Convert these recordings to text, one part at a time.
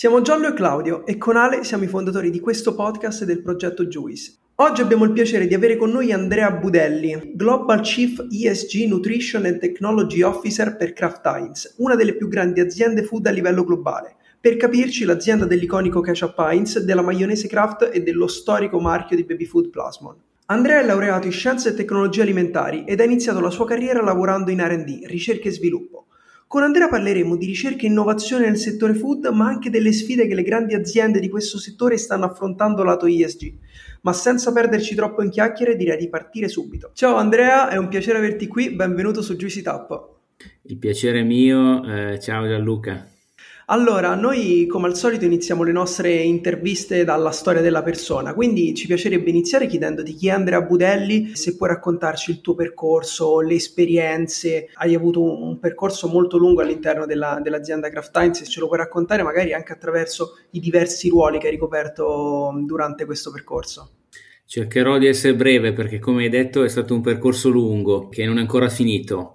Siamo Giallo e Claudio e con Ale siamo i fondatori di questo podcast e del progetto Juice. Oggi abbiamo il piacere di avere con noi Andrea Budelli, Global Chief ESG Nutrition and Technology Officer per Kraft Heinz, una delle più grandi aziende food a livello globale. Per capirci, l'azienda dell'iconico ketchup Heinz, della maionese Kraft e dello storico marchio di baby food Plasmon. Andrea è laureato in Scienze e Tecnologie Alimentari ed ha iniziato la sua carriera lavorando in R&D, ricerca e sviluppo. Con Andrea parleremo di ricerca e innovazione nel settore food, ma anche delle sfide che le grandi aziende di questo settore stanno affrontando lato ESG. Ma senza perderci troppo in chiacchiere, direi di partire subito. Ciao Andrea, è un piacere averti qui, benvenuto su Juicy Tap. Il piacere è mio, eh, ciao Gianluca. Allora, noi come al solito iniziamo le nostre interviste dalla storia della persona, quindi ci piacerebbe iniziare chiedendoti chi è Andrea Budelli, se puoi raccontarci il tuo percorso, le esperienze, hai avuto un, percorso molto lungo all'interno della, dell'azienda Kraft Heinz, se ce lo puoi raccontare magari anche attraverso i diversi ruoli che hai ricoperto durante questo percorso. Cercherò di essere breve perché come hai detto è stato un percorso lungo che non è ancora finito.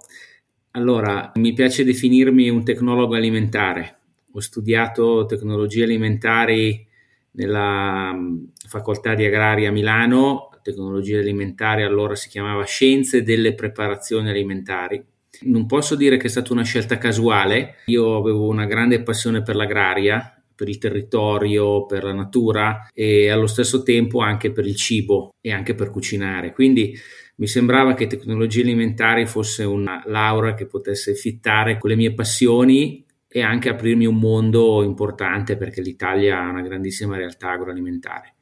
Allora, mi piace definirmi un tecnologo alimentare ho studiato tecnologie alimentari nella mm, facoltà di agraria a Milano, tecnologie alimentari allora si chiamava Scienze delle preparazioni alimentari. Non posso dire che è stata una scelta casuale, io avevo una grande passione per l'agraria, per il territorio, per la natura e allo stesso tempo anche per il cibo e anche per cucinare. Quindi mi sembrava che tecnologie alimentari fosse una laurea che potesse fittare con le mie passioni e anche aprirmi un mondo importante perché l'Italia ha una grandissima realtà agroalimentare.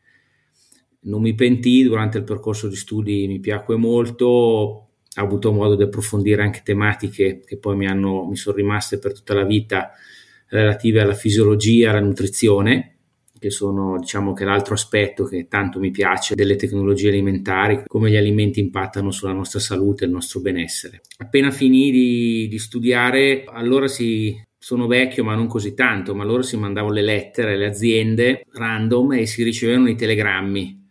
Non mi pentì durante il percorso di studi, mi piacque molto, ho avuto modo di approfondire anche tematiche che poi mi, hanno, mi sono rimaste per tutta la vita relative alla fisiologia, alla nutrizione, che sono diciamo che l'altro aspetto che tanto mi piace delle tecnologie alimentari, come gli alimenti impattano sulla nostra salute e il nostro benessere. Appena finì di, di studiare, allora si sono vecchio ma non così tanto, ma loro si mandavano le lettere alle aziende random e si ricevevano i telegrammi.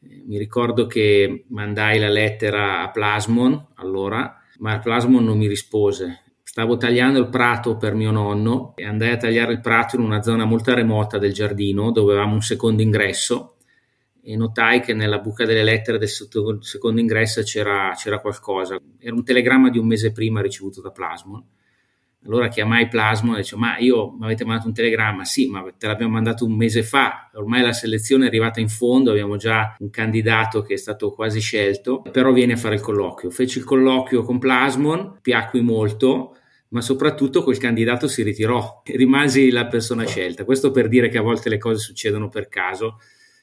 Eh, mi ricordo che mandai la lettera a Plasmon allora, ma Plasmon non mi rispose. Stavo tagliando il prato per mio nonno e andai a tagliare il prato in una zona molto remota del giardino dove avevamo un secondo ingresso e notai che nella buca delle lettere del secondo ingresso c'era, c'era qualcosa. Era un telegramma di un mese prima ricevuto da Plasmon allora chiamai Plasmo e dicevo, ma io mi avete mandato un telegramma? Sì, ma te l'abbiamo mandato un mese fa, ormai la selezione è arrivata in fondo, abbiamo già un candidato che è stato quasi scelto, però vieni a fare il colloquio. Feci il colloquio con Plasmon, piacqui molto, ma soprattutto quel candidato si ritirò, rimasi la persona scelta. Questo per dire che a volte le cose succedono per caso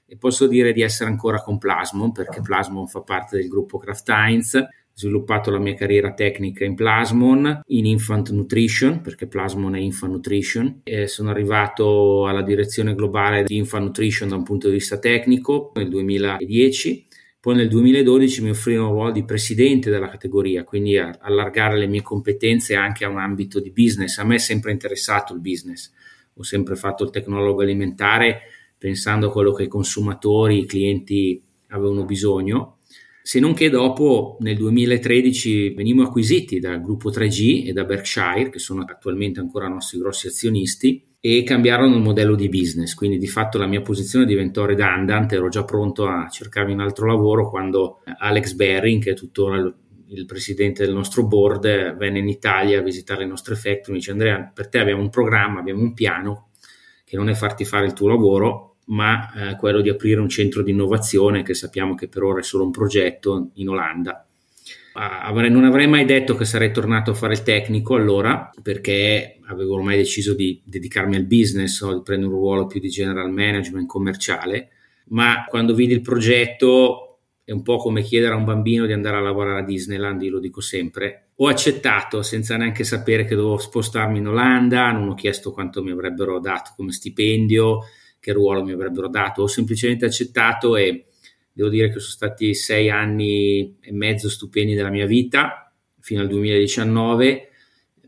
e posso dire di essere ancora con Plasmon perché Plasmon fa parte del gruppo Kraft Heinz sviluppato la mia carriera tecnica in Plasmon, in Infant Nutrition, perché Plasmon è Infant Nutrition, e sono arrivato alla direzione globale di Infant Nutrition da un punto di vista tecnico nel 2010. Poi nel 2012 mi offrirono il ruolo di presidente della categoria, quindi allargare le mie competenze anche a un ambito di business. A me è sempre interessato il business, ho sempre fatto il tecnologo alimentare pensando a quello che i consumatori, i clienti avevano bisogno se non che dopo nel 2013 venimmo acquisiti dal gruppo 3G e da Berkshire, che sono attualmente ancora nostri grossi azionisti, e cambiarono il modello di business, quindi di fatto la mia posizione diventò redundant, ero già pronto a cercarmi un altro lavoro quando Alex Berring, che è tuttora il, presidente del nostro board, venne in Italia a visitare le nostre factory, mi dice Andrea, per te abbiamo un programma, abbiamo un piano che non è farti fare il tuo lavoro, ma eh, quello di aprire un centro di innovazione che sappiamo che per ora è solo un progetto in Olanda. Avrei, non avrei mai detto che sarei tornato a fare il tecnico allora, perché avevo ormai deciso di dedicarmi al business o di prendere un ruolo più di general management commerciale, ma quando vidi il progetto è un po' come chiedere a un bambino di andare a lavorare a Disneyland, io lo dico sempre. Ho accettato senza neanche sapere che dovevo spostarmi in Olanda, non ho chiesto quanto mi avrebbero dato come stipendio, che ruolo mi avrebbero dato, ho semplicemente accettato e devo dire che sono stati sei anni e mezzo stupendi della mia vita fino al 2019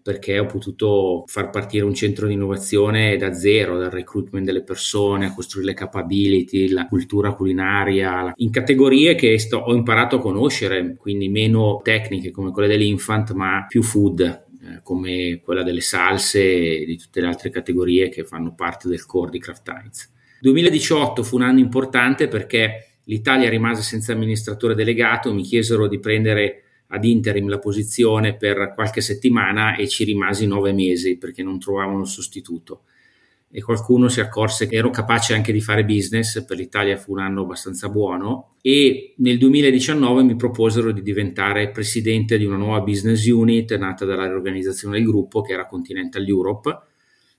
perché ho potuto far partire un centro di innovazione da zero, dal recruitment delle persone, a costruire le capability, la cultura culinaria, in categorie che sto, ho imparato a conoscere, quindi meno tecniche come quelle dell'infant, ma più food, eh, come quella delle salse e di tutte le altre categorie che fanno parte del core di Kraft Heinz. 2018 fu un anno importante perché l'Italia rimase senza amministratore delegato, mi chiesero di prendere ad interim la posizione per qualche settimana e ci rimasi nove mesi perché non trovavano sostituto. E qualcuno si accorse che ero capace anche di fare business, per l'Italia fu un anno abbastanza buono e nel 2019 mi proposero di diventare presidente di una nuova business unit nata dalla riorganizzazione del gruppo che era Continental Europe,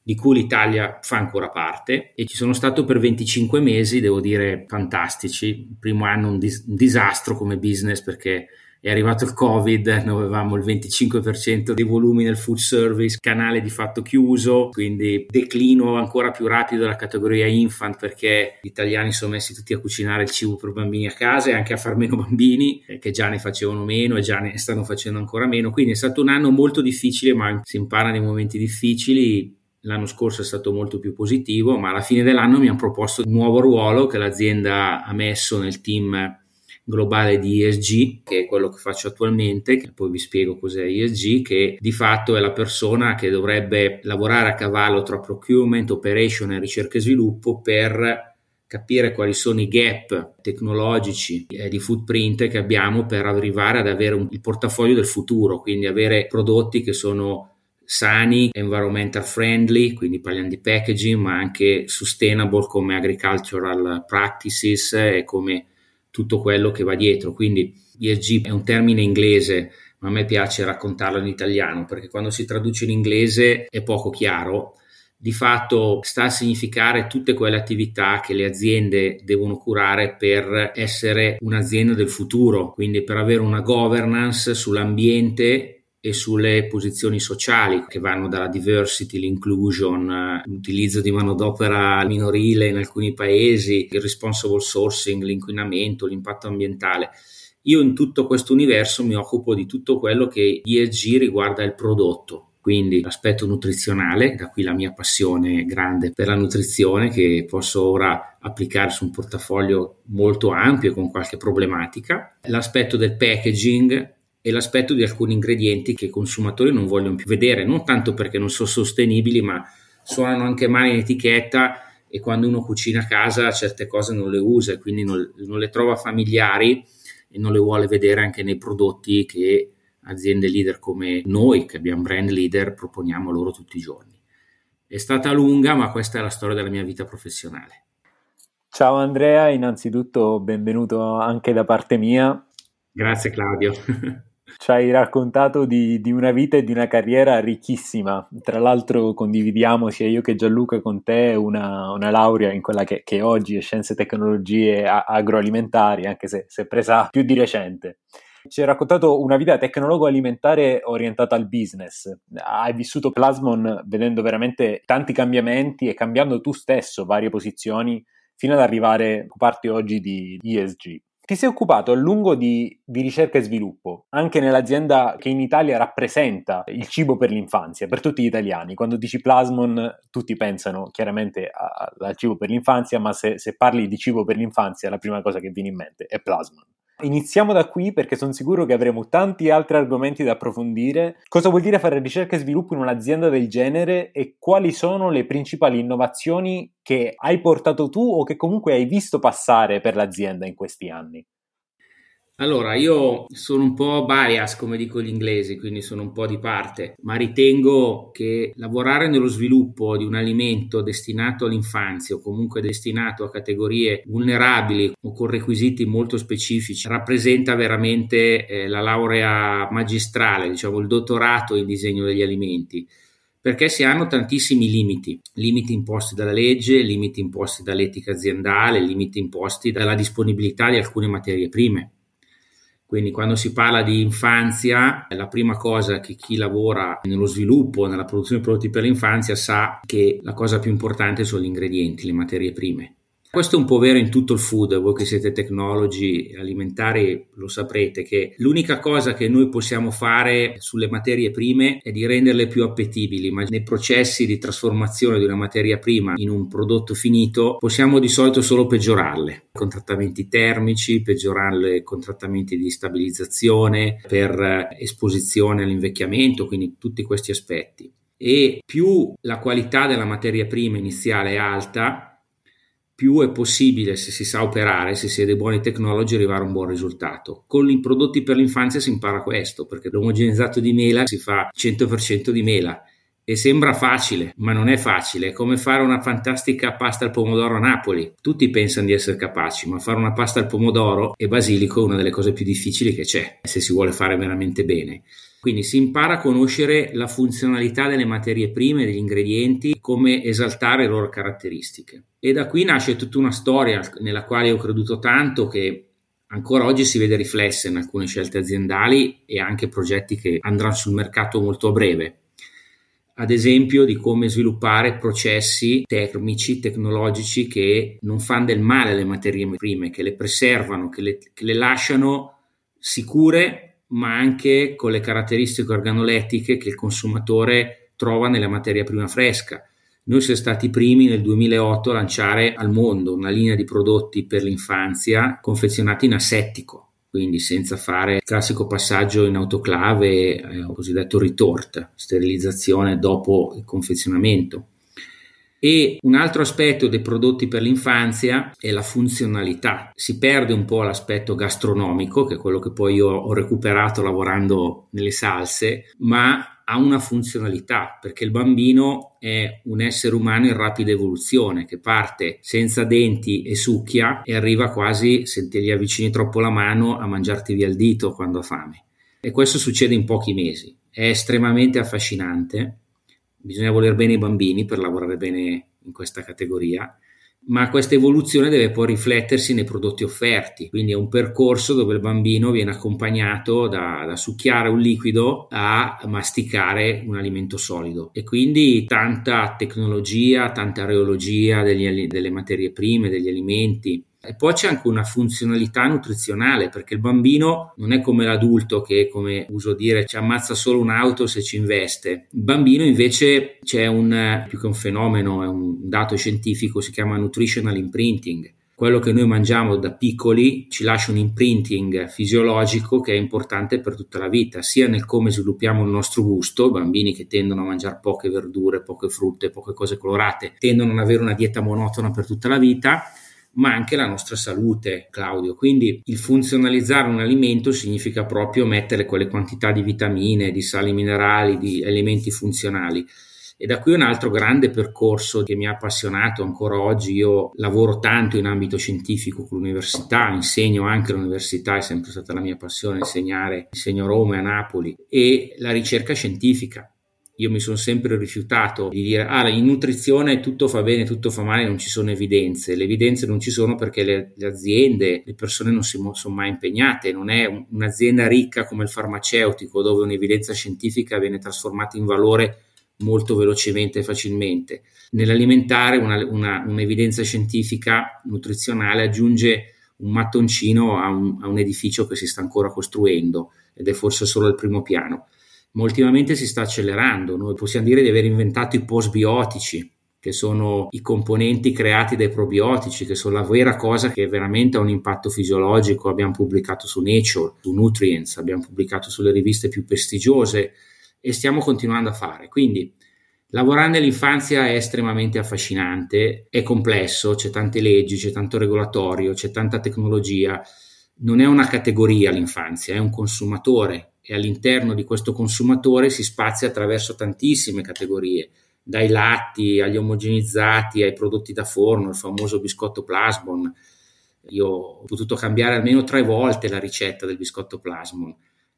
di cui l'Italia fa ancora parte e ci sono stato per 25 mesi, devo dire fantastici. Il primo anno un, dis- un disastro come business perché è arrivato il Covid, noi avevamo il 25% dei volumi nel food service, canale di fatto chiuso, quindi declino ancora più rapido della categoria infant perché gli italiani sono messi tutti a cucinare il cibo per bambini a casa e anche a far meno bambini, eh, che già ne facevano meno e già ne stanno facendo ancora meno. Quindi è stato un anno molto difficile, ma si impara nei momenti difficili. L'anno scorso è stato molto più positivo, ma alla fine dell'anno mi hanno proposto un nuovo ruolo che l'azienda ha messo nel team globale di ESG, che è quello che faccio attualmente, che poi vi spiego cos'è ESG, che di fatto è la persona che dovrebbe lavorare a cavallo tra procurement, operation e ricerca e sviluppo per capire quali sono i gap tecnologici e di footprint che abbiamo per arrivare ad avere un, il portafoglio del futuro, quindi avere prodotti che sono sani, environmental friendly, quindi parliamo di packaging, ma anche sustainable come agricultural practices e come tutto quello che va dietro. Quindi ESG è un termine inglese, ma a me piace raccontarlo in italiano perché quando si traduce in inglese è poco chiaro. Di fatto sta a significare tutte quelle attività che le aziende devono curare per essere un'azienda del futuro, quindi per avere una governance sull'ambiente e sulle posizioni sociali che vanno dalla diversity, l'inclusion, l'utilizzo di manodopera minorile in alcuni paesi, il responsible sourcing, l'inquinamento, l'impatto ambientale. Io in tutto questo universo mi occupo di tutto quello che ESG riguarda il prodotto, quindi l'aspetto nutrizionale, da qui la mia passione grande per la nutrizione che posso ora applicare su un portafoglio molto ampio con qualche problematica, l'aspetto del packaging e l'aspetto di alcuni ingredienti che i consumatori non vogliono più vedere, non tanto perché non sono sostenibili, ma suonano anche male in etichetta e quando uno cucina a casa certe cose non le usa, quindi non, non le trova familiari e non le vuole vedere anche nei prodotti che aziende leader come noi, che abbiamo brand leader, proponiamo loro tutti i giorni. È stata lunga, ma questa è la storia della mia vita professionale. Ciao Andrea, innanzitutto benvenuto anche da parte mia. Grazie Claudio. Ci hai raccontato di, di, una vita e di una carriera ricchissima. Tra l'altro condividiamo sia io che Gianluca con te una, una laurea in quella che, che, oggi è Scienze e Tecnologie Agroalimentari, anche se, se presa più di recente. Ci hai raccontato una vita tecnologo-alimentare orientata al business. Hai vissuto Plasmon vedendo veramente tanti cambiamenti e cambiando tu stesso varie posizioni fino ad arrivare a occuparti oggi di ESG. Ti sei occupato a lungo di, di, ricerca e sviluppo, anche nell'azienda che in Italia rappresenta il cibo per l'infanzia, per tutti gli italiani. Quando dici Plasmon, tutti pensano chiaramente al cibo per l'infanzia, ma se, se parli di cibo per l'infanzia, la prima cosa che viene in mente è Plasmon. Iniziamo da qui perché sono sicuro che avremo tanti altri argomenti da approfondire. Cosa vuol dire fare ricerca e sviluppo in un'azienda del genere e quali sono le principali innovazioni che hai portato tu o che comunque hai visto passare per l'azienda in questi anni? Allora, io sono un po' bias, come dico gli inglesi, quindi sono un po' di parte, ma ritengo che lavorare nello sviluppo di un alimento destinato all'infanzia o comunque destinato a categorie vulnerabili o con requisiti molto specifici rappresenta veramente eh, la laurea magistrale, diciamo il dottorato in disegno degli alimenti perché si hanno tantissimi limiti, limiti imposti dalla legge, limiti imposti dall'etica aziendale, limiti imposti dalla disponibilità di alcune materie prime. Quindi quando si parla di infanzia, la prima cosa che chi lavora nello sviluppo, nella produzione di prodotti per l'infanzia sa che la cosa più importante sono gli ingredienti, le materie prime. Questo è un po' vero in tutto il food, voi che siete tecnologi alimentari lo saprete che l'unica cosa che noi possiamo fare sulle materie prime è di renderle più appetibili, ma nei processi di trasformazione di una materia prima in un prodotto finito possiamo di solito solo peggiorarle, con trattamenti termici, peggiorarle con trattamenti di stabilizzazione, per esposizione all'invecchiamento, quindi tutti questi aspetti. E più la qualità della materia prima iniziale è alta, più è possibile, se si sa operare, se si è dei buoni tecnologi, arrivare a un buon risultato. Con i prodotti per l'infanzia si impara questo, perché l'omogenizzato di mela si fa 100% di mela e sembra facile, ma non è facile. È come fare una fantastica pasta al pomodoro a Napoli. Tutti pensano di essere capaci, ma fare una pasta al pomodoro e basilico è una delle cose più difficili che c'è, se si vuole fare veramente bene. Quindi si impara a conoscere la funzionalità delle materie prime, degli ingredienti, come esaltare le loro caratteristiche. E da qui nasce tutta una storia nella quale ho creduto tanto che ancora oggi si vede riflessa in alcune scelte aziendali e anche progetti che andranno sul mercato molto a breve. Ad esempio di come sviluppare processi termici, tecnologici che non fanno del male alle materie prime, che le preservano, che le, che le lasciano sicure ma anche con le caratteristiche organolettiche che il consumatore trova nella materia prima fresca. Noi siamo stati i primi nel 2008 a lanciare al mondo una linea di prodotti per l'infanzia confezionati in asettico, quindi senza fare il classico passaggio in autoclave, eh, cosiddetto retort, sterilizzazione dopo il confezionamento. E un altro aspetto dei prodotti per l'infanzia è la funzionalità. Si perde un po' l'aspetto gastronomico, che è quello che poi io ho recuperato lavorando nelle salse, ma ha una funzionalità perché il bambino è un essere umano in rapida evoluzione che parte senza denti e succhia e arriva quasi, se te gli avvicini troppo la mano, a mangiarti via il dito quando ha fame. E questo succede in pochi mesi. È estremamente affascinante bisogna voler bene i bambini per lavorare bene in questa categoria, ma questa evoluzione deve poi riflettersi nei prodotti offerti, quindi è un percorso dove il bambino viene accompagnato da, da succhiare un liquido a masticare un alimento solido. E quindi tanta tecnologia, tanta areologia degli, delle materie prime, degli alimenti, e poi c'è anche una funzionalità nutrizionale, perché il bambino non è come l'adulto che, come uso dire, ci ammazza solo un'auto se ci investe. Il bambino invece c'è un, più che un fenomeno, è un dato scientifico, si chiama nutritional imprinting. Quello che noi mangiamo da piccoli ci lascia un imprinting fisiologico che è importante per tutta la vita, sia nel come sviluppiamo il nostro gusto, bambini che tendono a mangiare poche verdure, poche frutte, poche cose colorate, tendono ad avere una dieta monotona per tutta la vita, ma anche la nostra salute, Claudio. Quindi il funzionalizzare un alimento significa proprio mettere quelle quantità di vitamine, di sali minerali, di elementi funzionali. E da qui un altro grande percorso che mi ha appassionato ancora oggi. Io lavoro tanto in ambito scientifico con l'università, insegno anche all'università, è sempre stata la mia passione insegnare, insegno a Roma e a Napoli, e la ricerca scientifica io mi sono sempre rifiutato di dire ah in nutrizione tutto fa bene, tutto fa male, non ci sono evidenze. Le evidenze non ci sono perché le, le aziende, le persone non si sono mai impegnate, non è un, un'azienda ricca come il farmaceutico dove un'evidenza scientifica viene trasformata in valore molto velocemente e facilmente. Nell'alimentare una, una, un'evidenza scientifica nutrizionale aggiunge un mattoncino a un, a un edificio che si sta ancora costruendo ed è forse solo il primo piano ma ultimamente si sta accelerando. Noi possiamo dire di aver inventato i postbiotici, che sono i componenti creati dai probiotici, che sono la vera cosa che veramente ha un impatto fisiologico. Abbiamo pubblicato su Nature, su Nutrients, abbiamo pubblicato sulle riviste più prestigiose e stiamo continuando a fare. Quindi lavorare nell'infanzia è estremamente affascinante, è complesso, c'è tante leggi, c'è tanto regolatorio, c'è tanta tecnologia non è una categoria l'infanzia, è un consumatore e all'interno di questo consumatore si spazia attraverso tantissime categorie, dai latti agli omogenizzati ai prodotti da forno, il famoso biscotto plasmon. Io ho potuto cambiare almeno tre volte la ricetta del biscotto plasmon,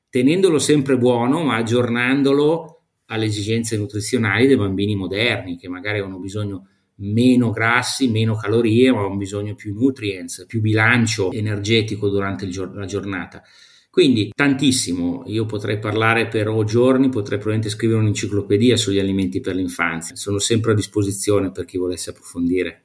tenendolo sempre buono ma aggiornandolo alle esigenze nutrizionali dei bambini moderni che magari hanno bisogno meno grassi, meno calorie, ma hanno bisogno più nutrients, più bilancio energetico durante la giornata. Quindi tantissimo, io potrei parlare per giorni, potrei probabilmente scrivere un'enciclopedia sugli alimenti per l'infanzia, sono sempre a disposizione per chi volesse approfondire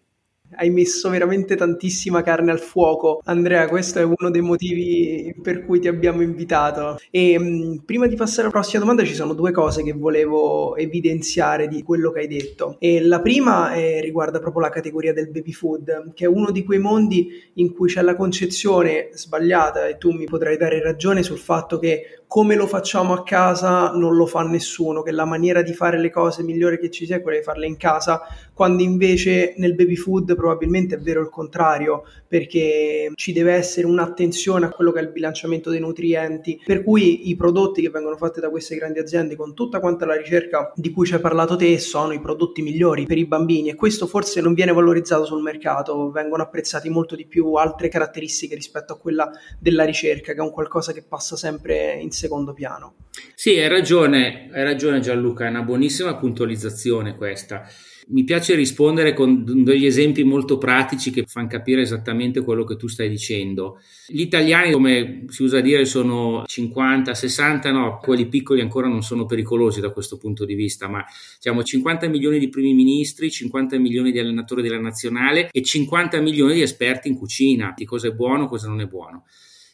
hai messo veramente tantissima carne al fuoco. Andrea, questo è uno dei motivi per cui ti abbiamo invitato. E mh, mm, prima di passare alla prossima domanda ci sono due cose che volevo evidenziare di quello che hai detto. E la prima è, riguarda proprio la categoria del baby food, che è uno di quei mondi in cui c'è la concezione sbagliata e tu mi potrai dare ragione sul fatto che come lo facciamo a casa non lo fa nessuno, che la maniera di fare le cose migliore che ci sia è quella di farle in casa, quando invece nel baby food probabilmente è vero il contrario, perché ci deve essere un'attenzione a quello che è il bilanciamento dei nutrienti, per cui i prodotti che vengono fatti da queste grandi aziende con tutta quanta la ricerca di cui ci hai parlato te sono i prodotti migliori per i bambini e questo forse non viene valorizzato sul mercato, vengono apprezzati molto di più altre caratteristiche rispetto a quella della ricerca, che è un qualcosa che passa sempre in secondo piano. Sì, hai ragione, hai ragione Gianluca, è una buonissima puntualizzazione questa. Mi piace rispondere con degli esempi molto pratici che fanno capire esattamente quello che tu stai dicendo. Gli italiani, come si usa dire, sono 50, 60, no, quelli piccoli ancora non sono pericolosi da questo punto di vista, ma siamo 50 milioni di primi ministri, 50 milioni di allenatori della nazionale e 50 milioni di esperti in cucina, di cosa è buono, cosa non è buono.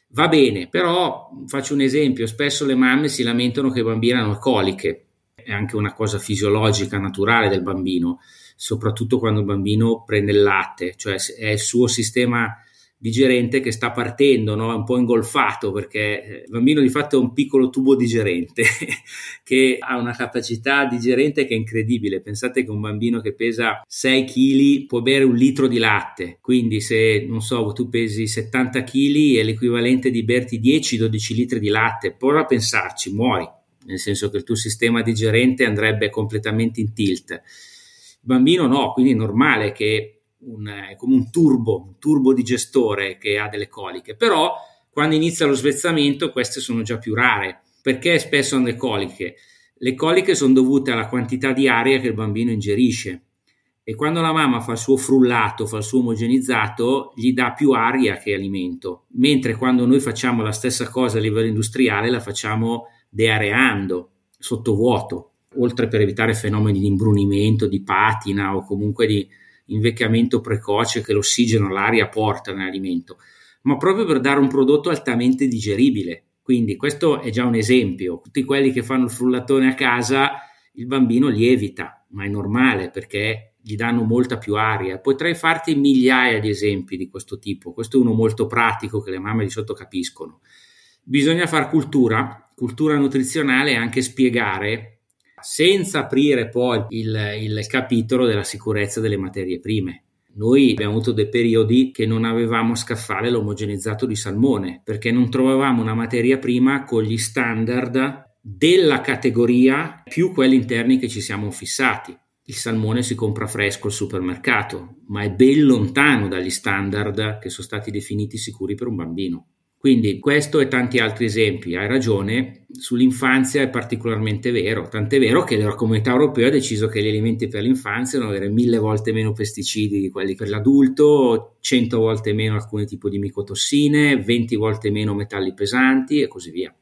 Va bene, però faccio un esempio, spesso le mamme si lamentano che i bambini hanno coliche, è anche una cosa fisiologica, naturale del bambino, soprattutto quando il bambino prende il latte, cioè è il suo sistema digerente che sta partendo, no? è un po' ingolfato perché eh, il bambino di fatto è un piccolo tubo digerente che ha una capacità digerente che è incredibile. Pensate che un bambino che pesa 6 kg può bere un litro di latte, quindi se non so, tu pesi 70 kg è l'equivalente di berti 10-12 litri di latte, prova a pensarci, muori nel senso che il tuo sistema digerente andrebbe completamente in tilt. Il bambino no, quindi è normale che un, è come un turbo, un turbo digestore che ha delle coliche, però quando inizia lo svezzamento queste sono già più rare. Perché spesso hanno le coliche? Le coliche sono dovute alla quantità di aria che il bambino ingerisce e quando la mamma fa il suo frullato, fa il suo omogenizzato, gli dà più aria che alimento, mentre quando noi facciamo la stessa cosa a livello industriale la facciamo deareando, sottovuoto, oltre per evitare fenomeni di imbrunimento, di patina o comunque di invecchiamento precoce che l'ossigeno, l'aria porta nell'alimento, ma proprio per dare un prodotto altamente digeribile. Quindi questo è già un esempio. Tutti quelli che fanno il frullatone a casa, il bambino lievita, ma è normale perché gli danno molta più aria. Potrei farti migliaia di esempi di questo tipo. Questo è uno molto pratico che le mamme di sotto capiscono. Bisogna fare cultura cultura nutrizionale e anche spiegare, senza aprire poi il, il capitolo della sicurezza delle materie prime. Noi abbiamo avuto dei periodi che non avevamo scaffale l'omogenizzato di salmone perché non trovavamo una materia prima con gli standard della categoria più quelli interni che ci siamo fissati. Il salmone si compra fresco al supermercato, ma è ben lontano dagli standard che sono stati definiti sicuri per un bambino. Quindi questo e tanti altri esempi, hai ragione, sull'infanzia è particolarmente vero, tant'è vero che la comunità europea ha deciso che gli alimenti per l'infanzia devono avere mille volte meno pesticidi di quelli per l'adulto, cento volte meno alcuni tipi di micotossine, venti volte meno metalli pesanti e così via.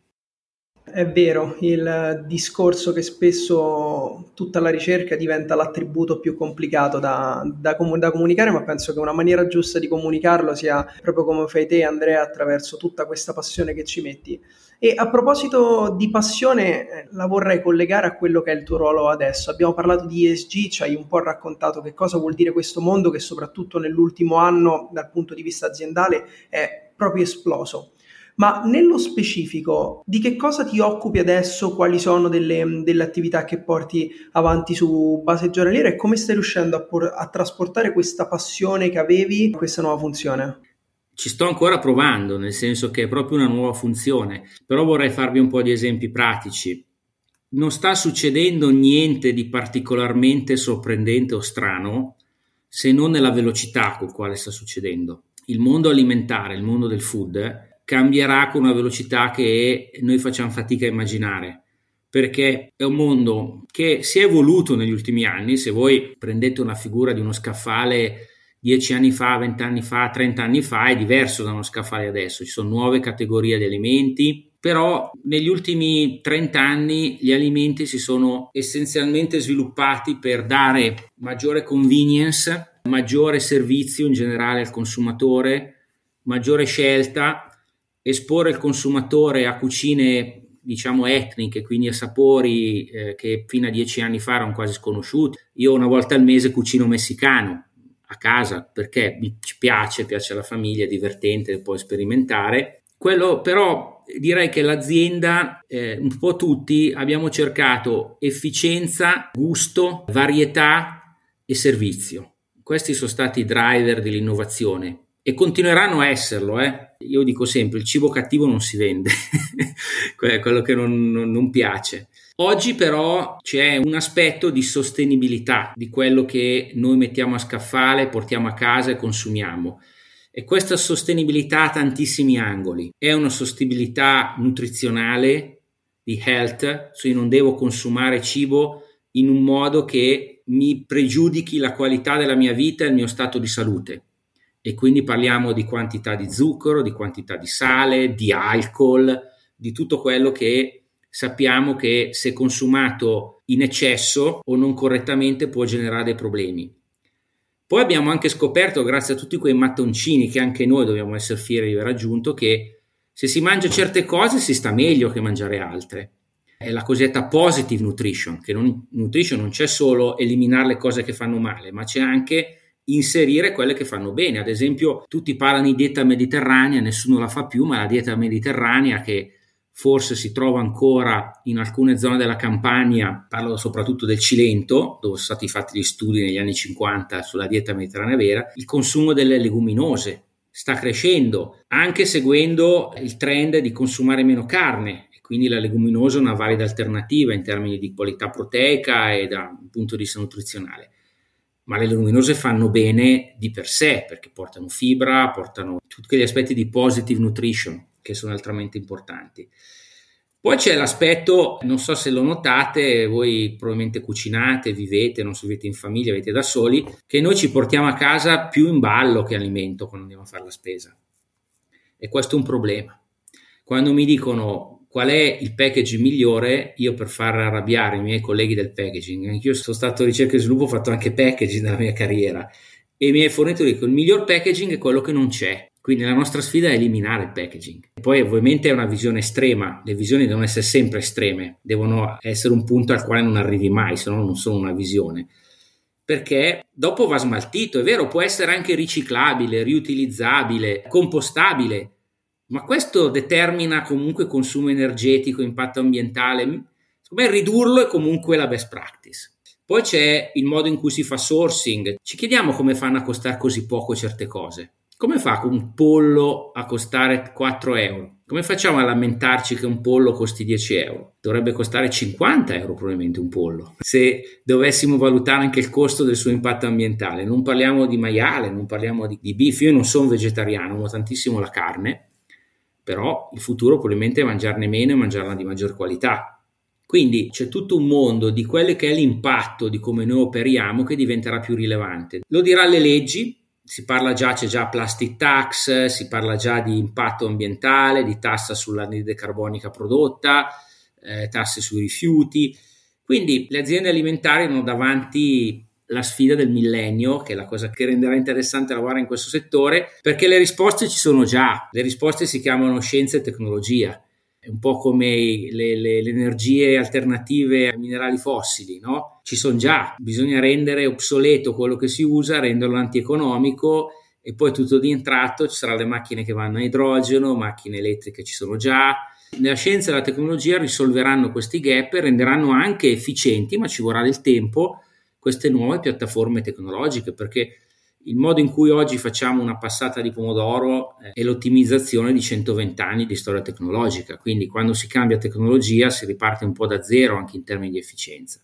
È vero, il discorso che spesso tutta la ricerca diventa l'attributo più complicato da, da, com- da, comunicare, ma penso che una maniera giusta di comunicarlo sia proprio come fai te, Andrea, attraverso tutta questa passione che ci metti. E a proposito di passione, eh, la vorrei collegare a quello che è il tuo ruolo adesso. Abbiamo parlato di ESG, ci hai un po' raccontato che cosa vuol dire questo mondo che soprattutto nell'ultimo anno, dal punto di vista aziendale, è proprio esploso. Ma nello specifico, di che cosa ti occupi adesso? Quali sono delle, delle attività che porti avanti su base giornaliera e come stai riuscendo a, por- a trasportare questa passione che avevi in questa nuova funzione? ci sto ancora provando, nel senso che è proprio una nuova funzione, però vorrei farvi un po' di esempi pratici. Non sta succedendo niente di particolarmente sorprendente o strano, se non nella velocità con quale sta succedendo. Il mondo alimentare, il mondo del food, cambierà con una velocità che noi facciamo fatica a immaginare perché è un mondo che si è evoluto negli ultimi anni. Se voi prendete una figura di uno scaffale dieci anni fa, vent'anni fa, trent'anni fa, è diverso da uno scaffale adesso. Ci sono nuove categorie di alimenti, però negli ultimi 30 anni gli alimenti si sono essenzialmente sviluppati per dare maggiore convenience, maggiore servizio in generale al consumatore, maggiore scelta, esporre il consumatore a cucine diciamo etniche, quindi a sapori eh, che fino a dieci anni fa erano quasi sconosciuti. Io una volta al mese cucino messicano a casa perché mi piace, piace alla famiglia, è divertente, puoi sperimentare. Quello però direi che l'azienda, eh, un po' tutti, abbiamo cercato efficienza, gusto, varietà e servizio. Questi sono stati i driver dell'innovazione e continueranno a esserlo. Eh. Io dico sempre, il cibo cattivo non si vende, quello che non, non, non piace. Oggi però c'è un aspetto di sostenibilità di quello che noi mettiamo a scaffale, portiamo a casa e consumiamo. E questa sostenibilità ha tantissimi angoli. È una sostenibilità nutrizionale, di health, cioè io non devo consumare cibo in un modo che mi pregiudichi la qualità della mia vita e il mio stato di salute e quindi parliamo di quantità di zucchero, di quantità di sale, di alcol, di tutto quello che sappiamo che se consumato in eccesso o non correttamente può generare dei problemi. Poi abbiamo anche scoperto, grazie a tutti quei mattoncini che anche noi dobbiamo essere fieri di aver raggiunto, che se si mangia certe cose si sta meglio che mangiare altre. È la cosiddetta positive nutrition, che non, nutrition non c'è solo eliminare le cose che fanno male, ma c'è anche inserire quelle che fanno bene. Ad esempio, tutti parlano di dieta mediterranea, nessuno la fa più, ma la dieta mediterranea che forse si trova ancora in alcune zone della Campania, parlo soprattutto del Cilento, dove sono stati fatti gli studi negli anni 50 sulla dieta mediterranea vera, il consumo delle leguminose sta crescendo, anche seguendo il trend di consumare meno carne, e quindi la leguminosa è una valida alternativa in termini di qualità proteica e da un punto di vista nutrizionale ma le leguminose fanno bene di per sé perché portano fibra, portano tutti gli aspetti di positive nutrition che sono altamente importanti. Poi c'è l'aspetto, non so se lo notate, voi probabilmente cucinate, vivete, non so, vivete in famiglia, vivete da soli, che noi ci portiamo a casa più in ballo che alimento quando andiamo a fare la spesa. E questo è un problema. Quando mi dicono qual è il packaging migliore io per far arrabbiare i miei colleghi del packaging. Anch'io sono stato ricerca e sviluppo, ho fatto anche packaging nella mia carriera e i miei fornitori dicono il miglior packaging è quello che non c'è. Quindi la nostra sfida è eliminare il packaging. Poi ovviamente è una visione estrema, le visioni devono essere sempre estreme, devono essere un punto al quale non arrivi mai, se no non sono una visione. Perché dopo va smaltito, è vero, può essere anche riciclabile, riutilizzabile, compostabile, ma questo determina comunque consumo energetico, impatto ambientale. Secondo me ridurlo è comunque la best practice. Poi c'è il modo in cui si fa sourcing. Ci chiediamo come fanno a costare così poco certe cose. Come fa un pollo a costare 4 euro? Come facciamo a lamentarci che un pollo costi 10 euro? Dovrebbe costare 50 euro probabilmente un pollo, se dovessimo valutare anche il costo del suo impatto ambientale. Non parliamo di maiale, non parliamo di, di beef, io non sono vegetariano, amo tantissimo la carne, però il futuro probabilmente è mangiarne meno e mangiarla di maggior qualità. Quindi c'è tutto un mondo di quello che è l'impatto di come noi operiamo che diventerà più rilevante. Lo dirà le leggi, si parla già, c'è già plastic tax, si parla già di impatto ambientale, di tassa sull'anidride carbonica prodotta, eh, tasse sui rifiuti. Quindi le aziende alimentari hanno davanti la sfida del millennio, che è la cosa che renderà interessante lavorare in questo settore, perché le risposte ci sono già, le risposte si chiamano scienza e tecnologia. È un po' come le, le, le energie alternative ai minerali fossili, no? Ci sono già, bisogna rendere obsoleto quello che si usa, renderlo antieconomico e poi tutto di tratto ci saranno le macchine che vanno a idrogeno, macchine elettriche ci sono già. La scienza e la tecnologia risolveranno questi gap e renderanno anche efficienti, ma ci vorrà del tempo, queste nuove piattaforme tecnologiche, perché Il modo in cui oggi facciamo una passata di pomodoro eh, è l'ottimizzazione di 120 anni di storia tecnologica, quindi quando si cambia tecnologia si riparte un po' da zero anche in termini di efficienza.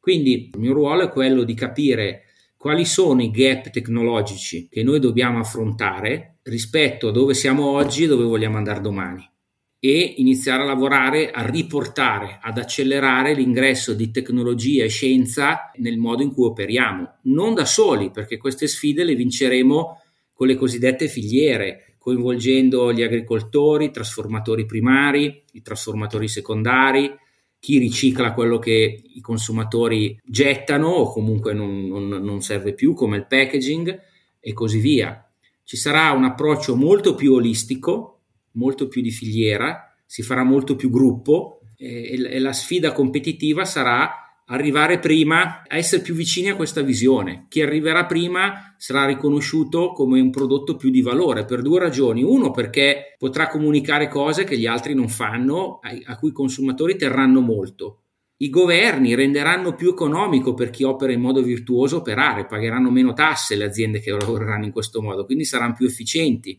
Quindi il mio ruolo è quello di capire quali sono i gap tecnologici che noi dobbiamo affrontare rispetto a dove siamo oggi e dove vogliamo andare domani e iniziare a lavorare a riportare, ad accelerare l'ingresso di tecnologia e scienza nel modo in cui operiamo. Non da soli, perché queste sfide le vinceremo con le cosiddette filiere, coinvolgendo gli agricoltori, i trasformatori primari, i trasformatori secondari, chi ricicla quello che i consumatori gettano o comunque non, non, non serve più, come il packaging e così via. Ci sarà un approccio molto più olistico molto più di filiera, si farà molto più gruppo e, e la sfida competitiva sarà arrivare prima a essere più vicini a questa visione. Chi arriverà prima sarà riconosciuto come un prodotto più di valore per due ragioni. Uno, perché potrà comunicare cose che gli altri non fanno, a, a cui i consumatori terranno molto. I governi renderanno più economico per chi opera in modo virtuoso operare, pagheranno meno tasse le aziende che lavoreranno in questo modo, quindi saranno più efficienti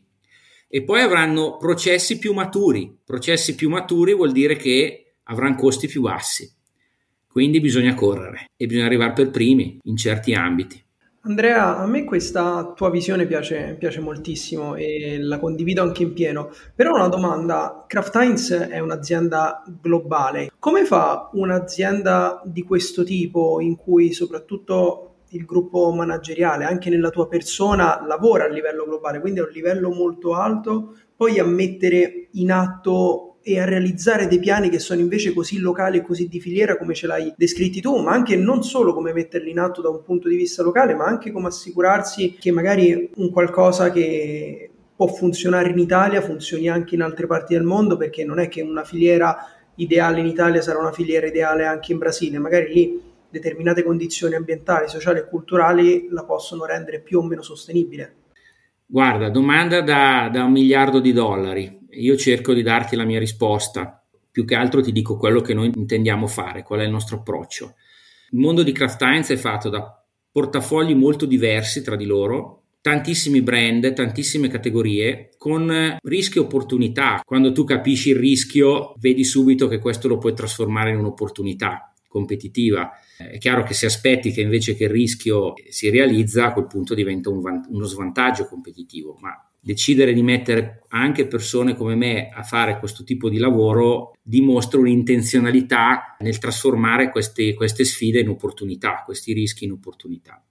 e poi avranno processi più maturi. Processi più maturi vuol dire che avranno costi più bassi. Quindi bisogna correre e bisogna arrivare per primi in certi ambiti. Andrea, a me questa tua visione piace, piace, moltissimo e la condivido anche in pieno. Però una domanda, Kraft Heinz è un'azienda globale. Come fa un'azienda di questo tipo in cui soprattutto il gruppo manageriale, anche nella tua persona, lavora a livello globale, quindi a un livello molto alto, poi a mettere in atto e a realizzare dei piani che sono invece così locali e così di filiera come ce l'hai descritti tu, ma anche non solo come metterli in atto da un punto di vista locale, ma anche come assicurarsi che magari un qualcosa che può funzionare in Italia funzioni anche in altre parti del mondo, perché non è che una filiera ideale in Italia sarà una filiera ideale anche in Brasile, magari lì determinate condizioni ambientali, sociali e culturali la possono rendere più o meno sostenibile? Guarda, domanda da, da un miliardo di dollari. Io cerco di darti la mia risposta. Più che altro ti dico quello che noi intendiamo fare, qual è il nostro approccio. Il mondo di Kraft Heinz è fatto da portafogli molto diversi tra di loro, tantissimi brand, tantissime categorie, con rischi e opportunità. Quando tu capisci il rischio, vedi subito che questo lo puoi trasformare in un'opportunità competitiva. È chiaro che se aspetti che invece che il rischio si realizza, a quel punto diventa un van- uno svantaggio competitivo, ma decidere di mettere anche persone come me a fare questo tipo di lavoro dimostra un'intenzionalità nel trasformare queste, queste sfide in opportunità, questi rischi in opportunità.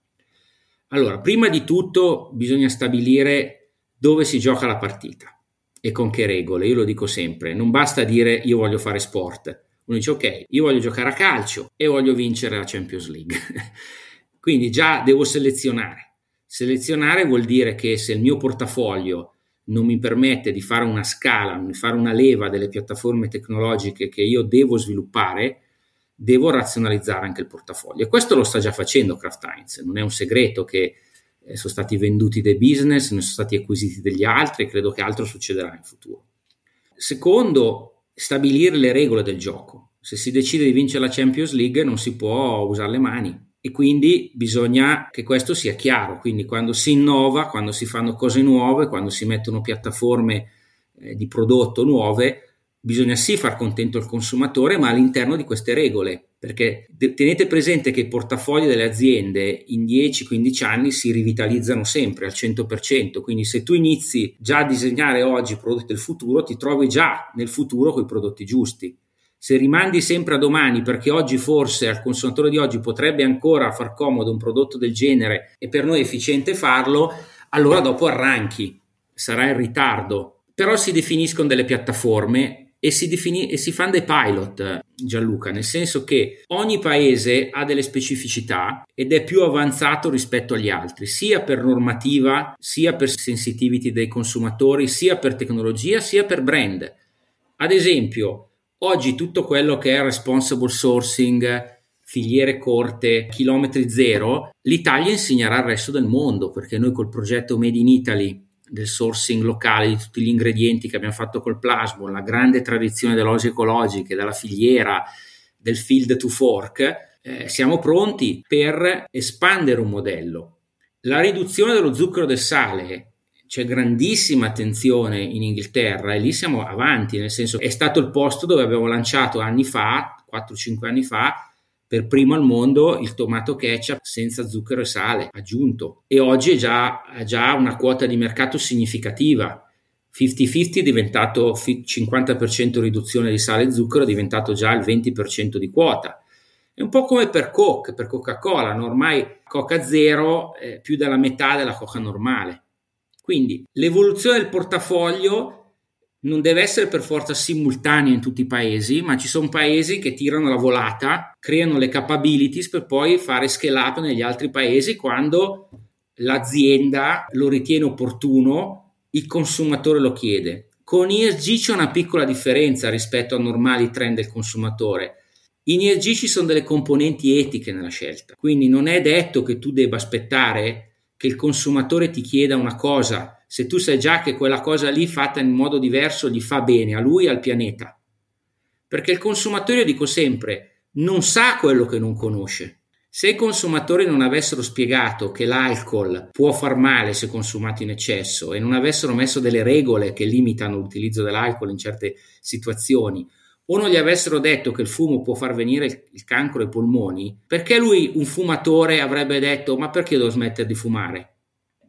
Allora, prima di tutto bisogna stabilire dove si gioca la partita e con che regole. Io lo dico sempre, non basta dire io voglio fare sport, uno dice ok, io voglio giocare a calcio e voglio vincere la Champions League. Quindi già devo selezionare. Selezionare vuol dire che se il mio portafoglio non mi permette di fare una scala, di fare una leva delle piattaforme tecnologiche che io devo sviluppare, devo razionalizzare anche il portafoglio. E questo lo sta già facendo Kraft Heinz, non è un segreto che eh, sono stati venduti dei business, ne sono stati acquisiti degli altri e credo che altro succederà in futuro. Secondo, stabilire le regole del gioco. Se si decide di vincere la Champions League non si può usare le mani e quindi bisogna che questo sia chiaro. Quindi quando si innova, quando si fanno cose nuove, quando si mettono piattaforme eh, di prodotto nuove, bisogna sì far contento il consumatore, ma all'interno di queste regole. Perché tenete presente che i portafogli delle aziende in 10-15 anni si rivitalizzano sempre al 100%, quindi se tu inizi già a disegnare oggi i prodotti del futuro, ti trovi già nel futuro con i prodotti giusti. Se rimandi sempre a domani perché oggi forse al consumatore di oggi potrebbe ancora far comodo un prodotto del genere e per noi è efficiente farlo, allora dopo arranchi, sarà in ritardo. Però si definiscono delle piattaforme e si, defini- e si fanno dei pilot, Gianluca, nel senso che ogni paese ha delle specificità ed è più avanzato rispetto agli altri, sia per normativa, sia per sensitivity dei consumatori, sia per tecnologia, sia per brand. Ad esempio, oggi tutto quello che è responsible sourcing, filiere corte, chilometri zero, l'Italia insegnerà al resto del mondo, perché noi col progetto Made in Italy del sourcing locale di tutti gli ingredienti che abbiamo fatto col plasmo, la grande tradizione delle osi ecologiche, dalla filiera, del field to fork, eh, siamo pronti per espandere un modello. La riduzione dello zucchero del sale c'è grandissima attenzione in Inghilterra e lì siamo avanti, nel senso è stato il posto dove abbiamo lanciato anni fa, 4-5 anni fa, per primo al mondo il tomato ketchup senza zucchero e sale aggiunto e oggi è già, già una quota di mercato significativa. 50-50 è diventato 50% riduzione di sale e zucchero, è diventato già il 20% di quota. È un po' come per Coke, per Coca-Cola, ormai Coca Zero è più della metà della Coca normale. Quindi l'evoluzione del portafoglio non deve essere per forza simultanea in tutti i paesi, ma ci sono paesi che tirano la volata, creano le capabilities per poi fare scale up negli altri paesi quando l'azienda lo ritiene opportuno, il consumatore lo chiede. Con ESG c'è una piccola differenza rispetto a normali trend del consumatore. In ESG ci sono delle componenti etiche nella scelta, quindi non è detto che tu debba aspettare che il consumatore ti chieda una cosa, se tu sai già che quella cosa lì fatta in modo diverso gli fa bene a lui e al pianeta. Perché il consumatore, io dico sempre, non sa quello che non conosce. Se i consumatori non avessero spiegato che l'alcol può far male se consumato in eccesso e non avessero messo delle regole che limitano l'utilizzo dell'alcol in certe situazioni, o non gli avessero detto che il fumo può far venire il, cancro ai polmoni, perché lui, un fumatore, avrebbe detto ma perché devo smettere di fumare?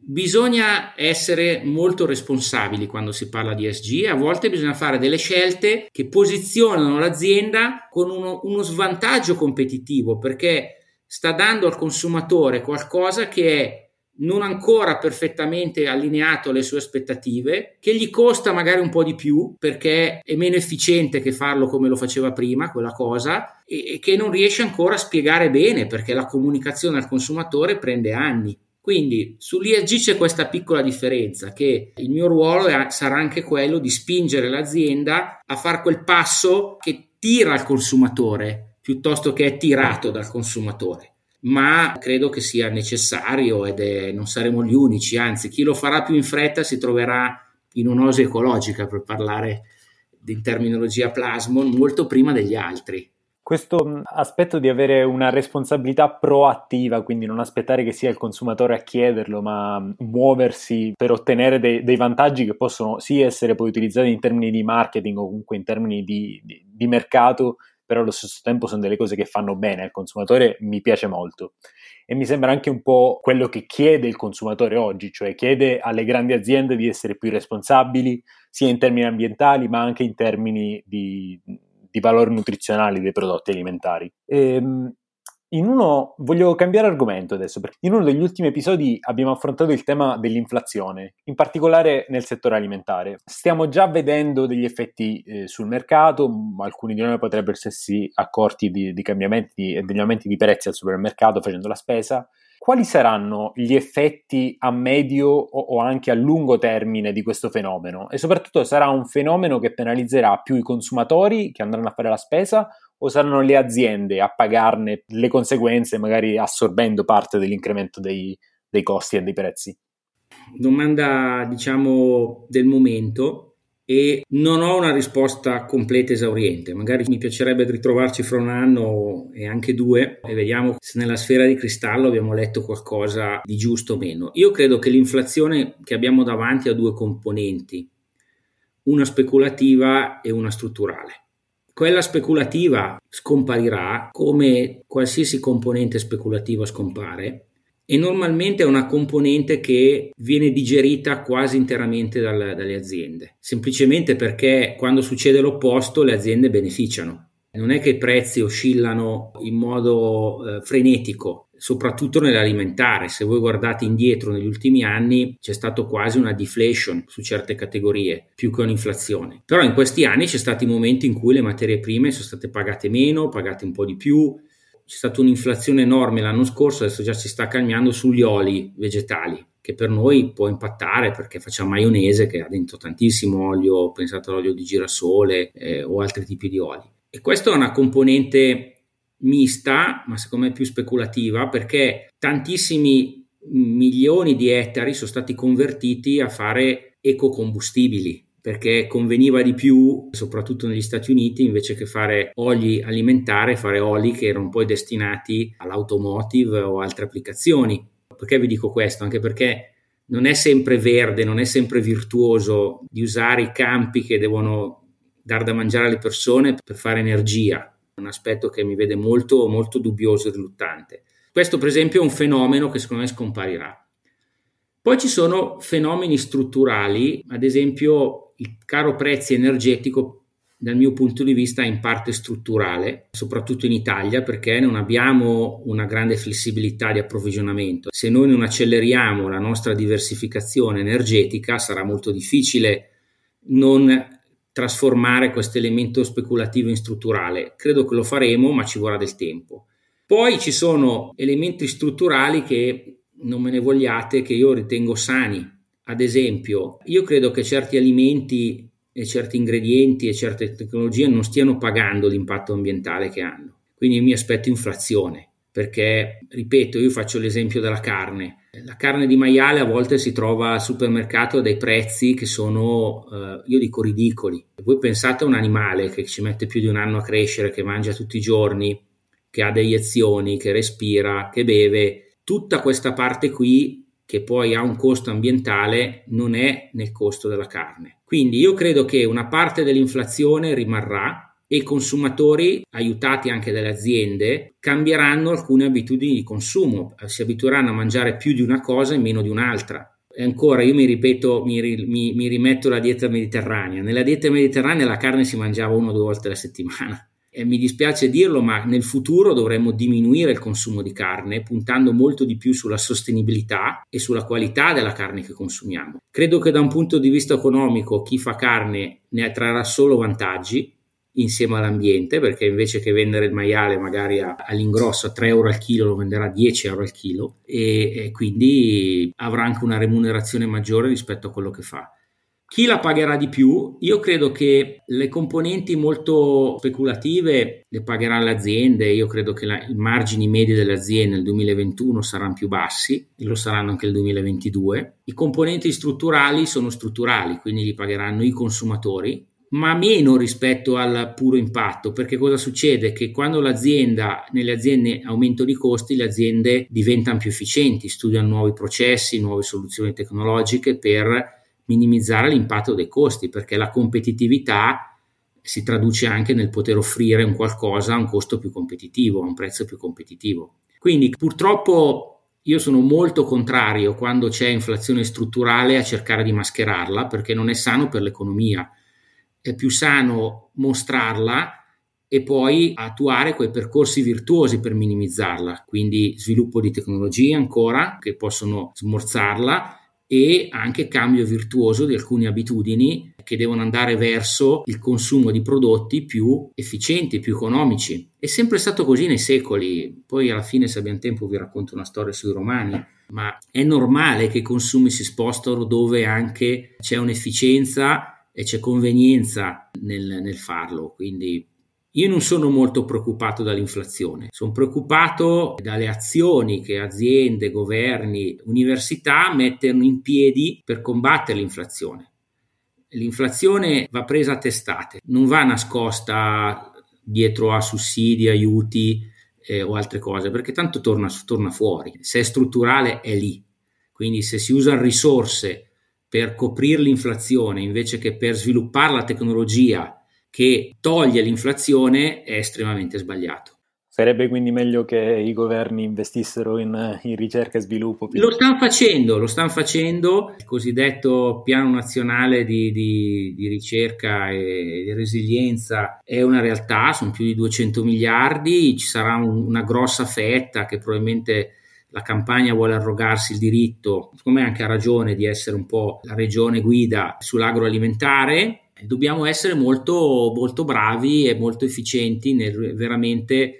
Bisogna essere molto responsabili quando si parla di ESG e a volte bisogna fare delle scelte che posizionano l'azienda con uno, uno svantaggio competitivo perché sta dando al consumatore qualcosa che è non ancora perfettamente allineato alle sue aspettative, che gli costa magari un po' di più perché è meno efficiente che farlo come lo faceva prima, quella cosa, e, che non riesce ancora a spiegare bene perché la comunicazione al consumatore prende anni. Quindi sull'ISG c'è questa piccola differenza che il mio ruolo è, sarà anche quello di spingere l'azienda a fare quel passo che tira il consumatore piuttosto che è tirato dal consumatore ma credo che sia necessario ed è, non saremo gli unici, anzi chi lo farà più in fretta si troverà in un'osi ecologica per parlare in terminologia plasmon molto prima degli altri. Questo aspetto di avere una responsabilità proattiva, quindi non aspettare che sia il consumatore a chiederlo, ma muoversi per ottenere dei, dei vantaggi che possono sì essere poi utilizzati in termini di marketing o comunque in termini di, di, di mercato, però allo stesso tempo sono delle cose che fanno bene al consumatore, mi piace molto. E mi sembra anche un po' quello che chiede il consumatore oggi, cioè chiede alle grandi aziende di essere più responsabili, sia in termini ambientali, ma anche in termini di, di valori nutrizionali dei prodotti alimentari. Ehm, in uno, voglio cambiare argomento adesso, perché in uno degli ultimi episodi abbiamo affrontato il tema dell'inflazione, in particolare nel settore alimentare. Stiamo già vedendo degli effetti eh, sul mercato, alcuni di noi potrebbero essersi accorti di, di cambiamenti e degli aumenti di prezzi al supermercato facendo la spesa. Quali saranno gli effetti a medio o, anche a lungo termine di questo fenomeno? E soprattutto sarà un fenomeno che penalizzerà più i consumatori che andranno a fare la spesa o saranno le aziende a pagarne le conseguenze, magari assorbendo parte dell'incremento dei, dei costi e dei prezzi? Domanda, diciamo, del momento e non ho una risposta completa esauriente. Magari mi piacerebbe ritrovarci fra un anno e anche due e vediamo se nella sfera di cristallo abbiamo letto qualcosa di giusto o meno. Io credo che l'inflazione che abbiamo davanti ha due componenti, una speculativa e una strutturale. Quella speculativa scomparirà come qualsiasi componente speculativa scompare e normalmente è una componente che viene digerita quasi interamente dal, dalle aziende, semplicemente perché quando succede l'opposto le aziende beneficiano. Non è che i prezzi oscillano in modo eh, frenetico, soprattutto nell'alimentare. Se voi guardate indietro negli ultimi anni c'è stato quasi una deflation su certe categorie, più che un'inflazione. Però in questi anni c'è stati momenti in cui le materie prime sono state pagate meno, pagate un po' di più. C'è stata un'inflazione enorme l'anno scorso, adesso già si sta calmando sugli oli vegetali, che per noi può impattare perché facciamo maionese che ha dentro tantissimo olio, pensate all'olio di girasole eh, o altri tipi di oli. E questa è una componente mista, ma secondo me più speculativa, perché tantissimi milioni di ettari sono stati convertiti a fare ecocombustibili perché conveniva di più, soprattutto negli Stati Uniti, invece che fare oli alimentari, fare oli che erano poi destinati all'automotive o altre applicazioni. Perché vi dico questo? Anche perché non è sempre verde, non è sempre virtuoso di usare i campi che devono dar da mangiare alle persone per fare energia, un aspetto che mi vede molto, molto dubbioso e riluttante. Questo per esempio è un fenomeno che secondo me scomparirà. Poi ci sono fenomeni strutturali, ad esempio il caro prezzi energetico dal mio punto di vista è in parte strutturale, soprattutto in Italia, perché non abbiamo una grande flessibilità di approvvigionamento. Se noi non acceleriamo la nostra diversificazione energetica, sarà molto difficile non trasformare questo elemento speculativo in strutturale. Credo che lo faremo, ma ci vorrà del tempo. Poi ci sono elementi strutturali che non me ne vogliate, che io ritengo sani. Ad esempio, io credo che certi alimenti e certi ingredienti e certe tecnologie non stiano pagando l'impatto ambientale che hanno. Quindi mi aspetto inflazione, perché, ripeto, io faccio l'esempio della carne. La carne di maiale a volte si trova al supermercato a dei prezzi che sono, eh, io dico, ridicoli. Voi pensate a un animale che ci mette più di un anno a crescere, che mangia tutti i giorni, che ha delle azioni, che respira, che beve, tutta questa parte qui che poi ha un costo ambientale non è nel costo della carne. Quindi io credo che una parte dell'inflazione rimarrà e i consumatori, aiutati anche dalle aziende, cambieranno alcune abitudini di consumo, si abitueranno a mangiare più di una cosa e meno di un'altra. E ancora, io mi ripeto, mi, mi, mi rimetto alla dieta mediterranea. Nella dieta mediterranea la carne si mangiava una o due volte alla settimana e mi dispiace dirlo, ma nel futuro dovremmo diminuire il consumo di carne, puntando molto di più sulla sostenibilità e sulla qualità della carne che consumiamo. Credo che da un punto di vista economico chi fa carne ne trarrà solo vantaggi insieme all'ambiente, perché invece che vendere il maiale magari all'ingrosso a 3 euro al chilo lo venderà a 10 euro al chilo e, e quindi avrà anche una remunerazione maggiore rispetto a quello che fa. Chi la pagherà di più? Io credo che le componenti molto speculative le pagheranno le aziende, io credo che la, i margini medi delle aziende nel 2021 saranno più bassi e lo saranno anche nel 2022. I componenti strutturali sono strutturali, quindi li pagheranno i consumatori, ma meno rispetto al puro impatto, perché cosa succede? Che quando l'azienda, nelle aziende aumentano i costi, le aziende diventano più efficienti, studiano nuovi processi, nuove soluzioni tecnologiche per minimizzare l'impatto dei costi, perché la competitività si traduce anche nel poter offrire un qualcosa a un costo più competitivo, a un prezzo più competitivo. Quindi purtroppo io sono molto contrario quando c'è inflazione strutturale a cercare di mascherarla perché non è sano per l'economia. È più sano mostrarla e poi attuare quei percorsi virtuosi per minimizzarla, quindi sviluppo di tecnologie ancora che possono smorzarla e anche cambio virtuoso di alcune abitudini che devono andare verso il consumo di prodotti più efficienti, più economici. È sempre stato così nei secoli, poi alla fine se abbiamo tempo vi racconto una storia sui romani, ma è normale che i consumi si spostano dove anche c'è un'efficienza e c'è convenienza nel, nel farlo, quindi io non sono molto preoccupato dall'inflazione, sono preoccupato dalle azioni che aziende, governi, università mettono in piedi per combattere l'inflazione. L'inflazione va presa a testate, non va nascosta dietro a sussidi, aiuti eh, o altre cose, perché tanto torna, torna fuori. Se è strutturale è lì. Quindi se si usano risorse per coprire l'inflazione invece che per sviluppare la tecnologia che toglie l'inflazione è estremamente sbagliato. Sarebbe quindi meglio che i governi investissero in, in ricerca e sviluppo? Lo stanno facendo, lo stanno facendo. Il cosiddetto piano nazionale di, di, di, ricerca e di resilienza è una realtà, sono più di 200 miliardi, ci sarà un, una grossa fetta che probabilmente la campagna vuole arrogarsi il diritto, come anche ha ragione di essere un po' la regione guida sull'agroalimentare dobbiamo essere molto, molto bravi e molto efficienti nel veramente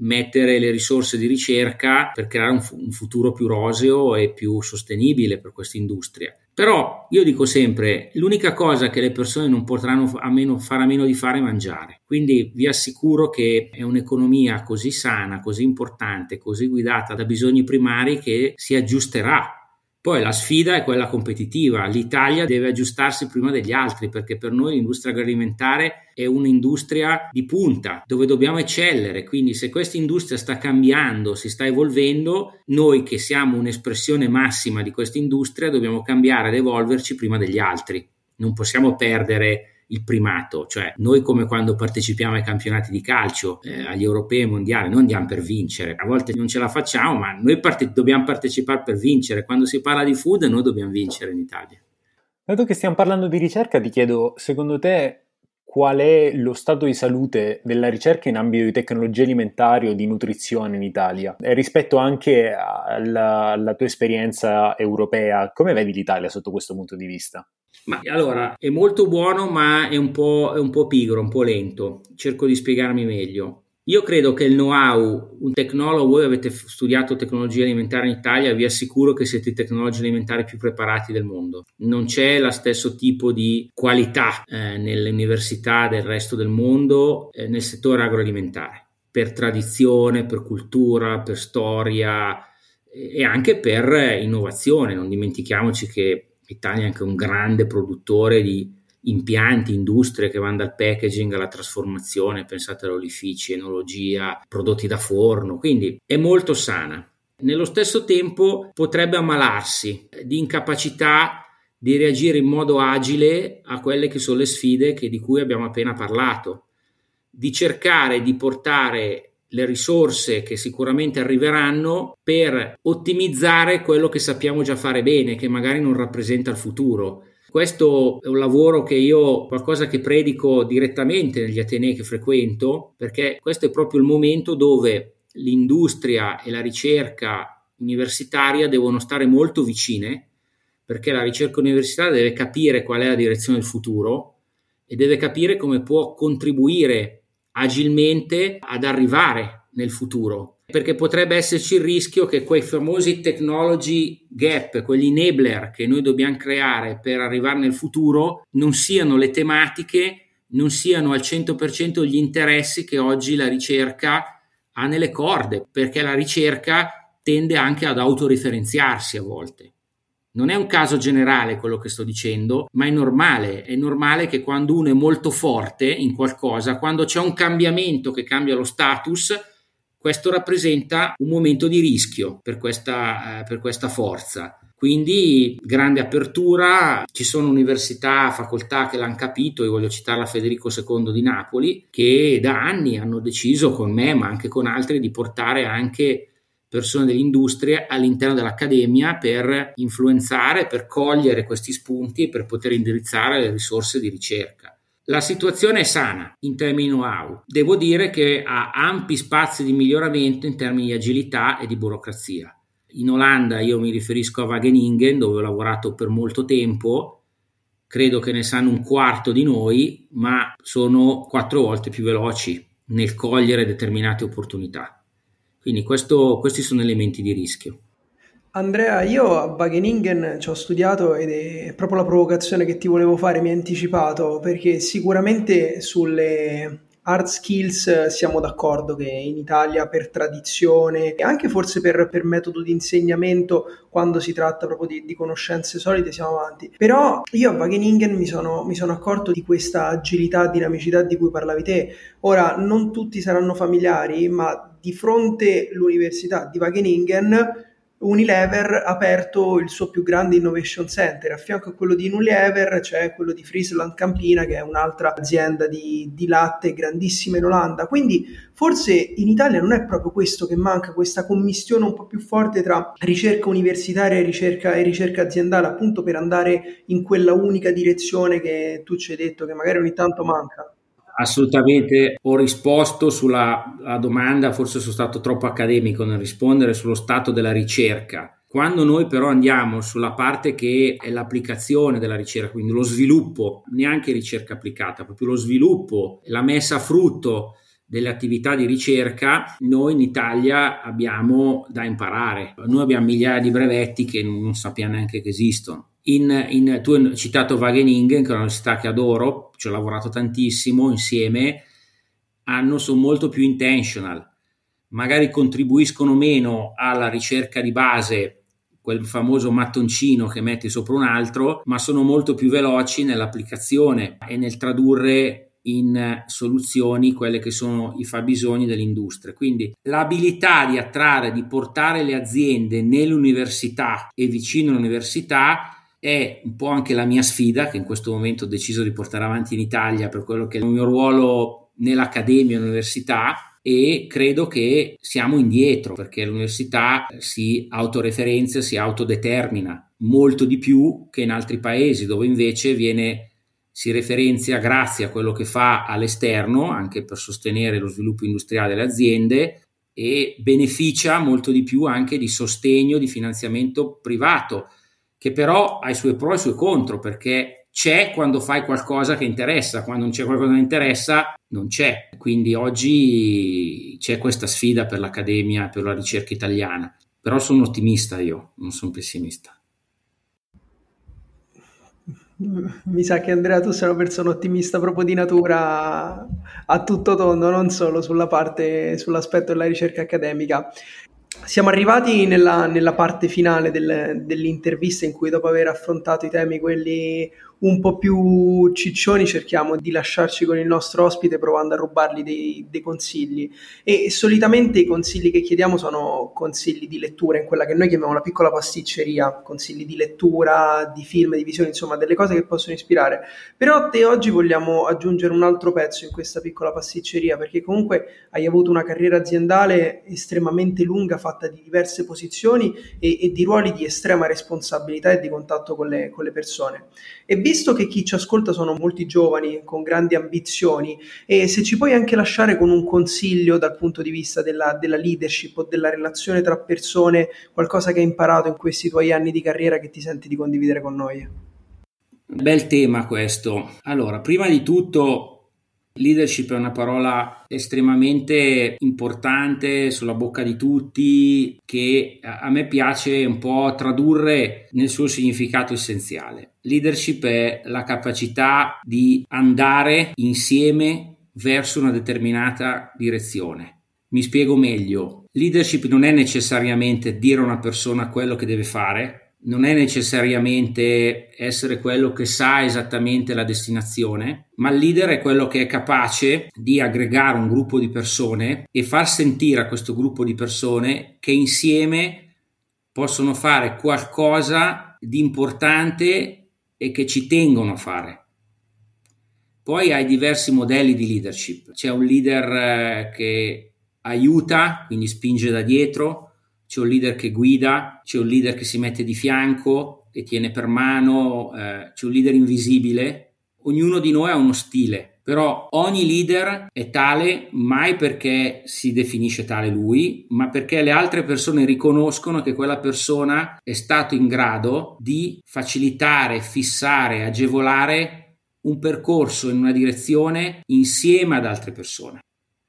mettere le risorse di ricerca per creare un, un futuro più roseo e più sostenibile per questa industria. Però io dico sempre, l'unica cosa che le persone non potranno a meno, fare a meno di fare è mangiare. Quindi vi assicuro che è un'economia così sana, così importante, così guidata da bisogni primari che si aggiusterà Poi la sfida è quella competitiva, l'Italia deve aggiustarsi prima degli altri perché per noi l'industria agroalimentare è un'industria di punta dove dobbiamo eccellere, quindi se questa industria sta cambiando, si sta evolvendo, noi che siamo un'espressione massima di questa industria dobbiamo cambiare ed evolverci prima degli altri, non possiamo perdere il primato, cioè noi come quando partecipiamo ai campionati di calcio, eh, agli europei e mondiali, noi andiamo per vincere, a volte non ce la facciamo, ma noi parte- dobbiamo partecipare per vincere, quando si parla di food noi dobbiamo vincere in Italia. Dato che stiamo parlando di ricerca, ti chiedo, secondo te qual è lo stato di salute della ricerca in ambito di tecnologie alimentari o di nutrizione in Italia? E rispetto anche alla, alla tua esperienza europea, come vedi l'Italia sotto questo punto di vista? Ma allora è molto buono, ma è un, po', è un po' pigro, un po' lento. Cerco di spiegarmi meglio. Io credo che il know-how, un tecnologo, voi avete studiato tecnologia alimentare in Italia, vi assicuro che siete i tecnologi alimentari più preparati del mondo. Non c'è lo stesso tipo di qualità eh, nelle università del resto del mondo eh, nel settore agroalimentare, per tradizione, per cultura, per storia e anche per innovazione. Non dimentichiamoci che l'Italia è anche un grande produttore di impianti, industrie che vanno dal packaging alla trasformazione, pensate a olifici, enologia, prodotti da forno, quindi è molto sana. Nello stesso tempo potrebbe ammalarsi di incapacità di reagire in modo agile a quelle che sono le sfide che, di cui abbiamo appena parlato, di cercare di portare le risorse che sicuramente arriveranno per ottimizzare quello che sappiamo già fare bene, che magari non rappresenta il futuro. Questo è un lavoro che io, qualcosa che predico direttamente negli Atenei che frequento, perché questo è proprio il momento dove l'industria e la ricerca universitaria devono stare molto vicine, perché la ricerca universitaria deve capire qual è la direzione del futuro e deve capire come può contribuire agilmente ad arrivare nel futuro, perché potrebbe esserci il rischio che quei famosi technology gap, quegli enabler che noi dobbiamo creare per arrivare nel futuro, non siano le tematiche, non siano al 100% gli interessi che oggi la ricerca ha nelle corde, perché la ricerca tende anche ad autoreferenziarsi a volte. Non è un caso generale quello che sto dicendo, ma è normale. È normale che quando uno è molto forte in qualcosa, quando c'è un cambiamento che cambia lo status, questo rappresenta un momento di rischio per questa, eh, per questa forza. Quindi grande apertura, ci sono università, facoltà che l'hanno capito, io voglio citare la Federico II di Napoli, che da anni hanno deciso con me, ma anche con altri, di portare anche persone dell'industria all'interno dell'accademia per influenzare, per cogliere questi spunti e per poter indirizzare le risorse di ricerca. La situazione è sana in termini know-how. Devo dire che ha ampi spazi di miglioramento in termini di agilità e di burocrazia. In Olanda io mi riferisco a Wageningen, dove ho lavorato per molto tempo. Credo che ne sanno un quarto di noi, ma sono quattro volte più veloci nel cogliere determinate opportunità. Quindi questo, questi sono elementi di rischio. Andrea, io a Wageningen ci ho studiato ed è proprio la provocazione che ti volevo fare, mi hai anticipato, perché sicuramente sulle hard skills siamo d'accordo che in Italia per tradizione e anche forse per, per metodo di insegnamento quando si tratta proprio di, di, conoscenze solide siamo avanti. Però io a Wageningen mi sono, mi sono accorto di questa agilità, dinamicità di cui parlavi te. Ora, non tutti saranno familiari, ma di fronte all'Università di Wageningen Unilever ha aperto il suo più grande innovation center. A fianco a quello di Unilever c'è quello di Friesland Campina, che è un'altra azienda di, di, latte grandissima in Olanda. Quindi forse in Italia non è proprio questo che manca, questa commistione un po' più forte tra ricerca universitaria e ricerca, e ricerca aziendale, appunto per andare in quella unica direzione che tu ci hai detto che magari ogni tanto manca. Assolutamente, ho risposto sulla domanda, forse sono stato troppo accademico nel rispondere sullo stato della ricerca. Quando noi però andiamo sulla parte che è l'applicazione della ricerca, quindi lo sviluppo, neanche ricerca applicata, proprio lo sviluppo, la messa a frutto delle attività di ricerca, noi in Italia abbiamo da imparare. Noi abbiamo migliaia di brevetti che non sappiamo neanche che esistono in, in, tu hai citato Wageningen, che è un'università che adoro, ci ho lavorato tantissimo insieme, hanno, sono molto più intentional, magari contribuiscono meno alla ricerca di base, quel famoso mattoncino che metti sopra un altro, ma sono molto più veloci nell'applicazione e nel tradurre in soluzioni quelle che sono i fabbisogni dell'industria. Quindi l'abilità di attrarre, di portare le aziende nell'università e vicino all'università è un po' anche la mia sfida che in questo momento ho deciso di portare avanti in Italia per quello che è il mio ruolo nell'accademia e all'università e credo che siamo indietro perché l'università si autoreferenzia, si autodetermina molto di più che in altri paesi dove invece viene si referenzia grazie a quello che fa all'esterno, anche per sostenere lo sviluppo industriale delle aziende, e beneficia molto di più anche di sostegno, di finanziamento privato, che però ha i suoi pro e i suoi contro, perché c'è quando fai qualcosa che interessa, quando non c'è qualcosa che interessa non c'è. Quindi oggi c'è questa sfida per l'accademia, per la ricerca italiana, però sono ottimista io, non sono pessimista. Mi sa che Andrea tu sei una persona ottimista proprio di natura a tutto tondo, non solo sulla parte, sull'aspetto della ricerca accademica. Siamo arrivati nella, nella parte finale del, dell'intervista in cui dopo aver affrontato i temi quelli un po' più ciccioni cerchiamo di lasciarci con il nostro ospite provando a rubargli dei, dei, consigli e solitamente i consigli che chiediamo sono consigli di lettura in quella che noi chiamiamo la piccola pasticceria, consigli di lettura, di film, di visione, insomma delle cose che possono ispirare. Però te oggi vogliamo aggiungere un altro pezzo in questa piccola pasticceria perché comunque hai avuto una carriera aziendale estremamente lunga fatta di diverse posizioni e, e di ruoli di estrema responsabilità e di contatto con le, con le persone. E visto che chi ci ascolta sono molti giovani con grandi ambizioni, e se ci puoi anche lasciare con un consiglio dal punto di vista della, della leadership o della relazione tra persone, qualcosa che hai imparato in questi tuoi anni di carriera che ti senti di condividere con noi. Bel tema questo. Allora, prima di tutto Leadership è una parola estremamente importante sulla bocca di tutti che a me piace un po' tradurre nel suo significato essenziale. Leadership è la capacità di andare insieme verso una determinata direzione. Mi spiego meglio. Leadership non è necessariamente dire a una persona quello che deve fare, non è necessariamente essere quello che sa esattamente la destinazione, ma il leader è quello che è capace di aggregare un gruppo di persone e far sentire a questo gruppo di persone che insieme possono fare qualcosa di importante e che ci tengono a fare. Poi hai diversi modelli di leadership. C'è un leader eh, che aiuta, quindi spinge da dietro, c'è un leader che guida, c'è un leader che si mette di fianco e tiene per mano, eh, c'è un leader invisibile. Ognuno di noi ha uno stile, però ogni leader è tale mai perché si definisce tale lui, ma perché le altre persone riconoscono che quella persona è stato in grado di facilitare, fissare, agevolare un percorso in una direzione insieme ad altre persone.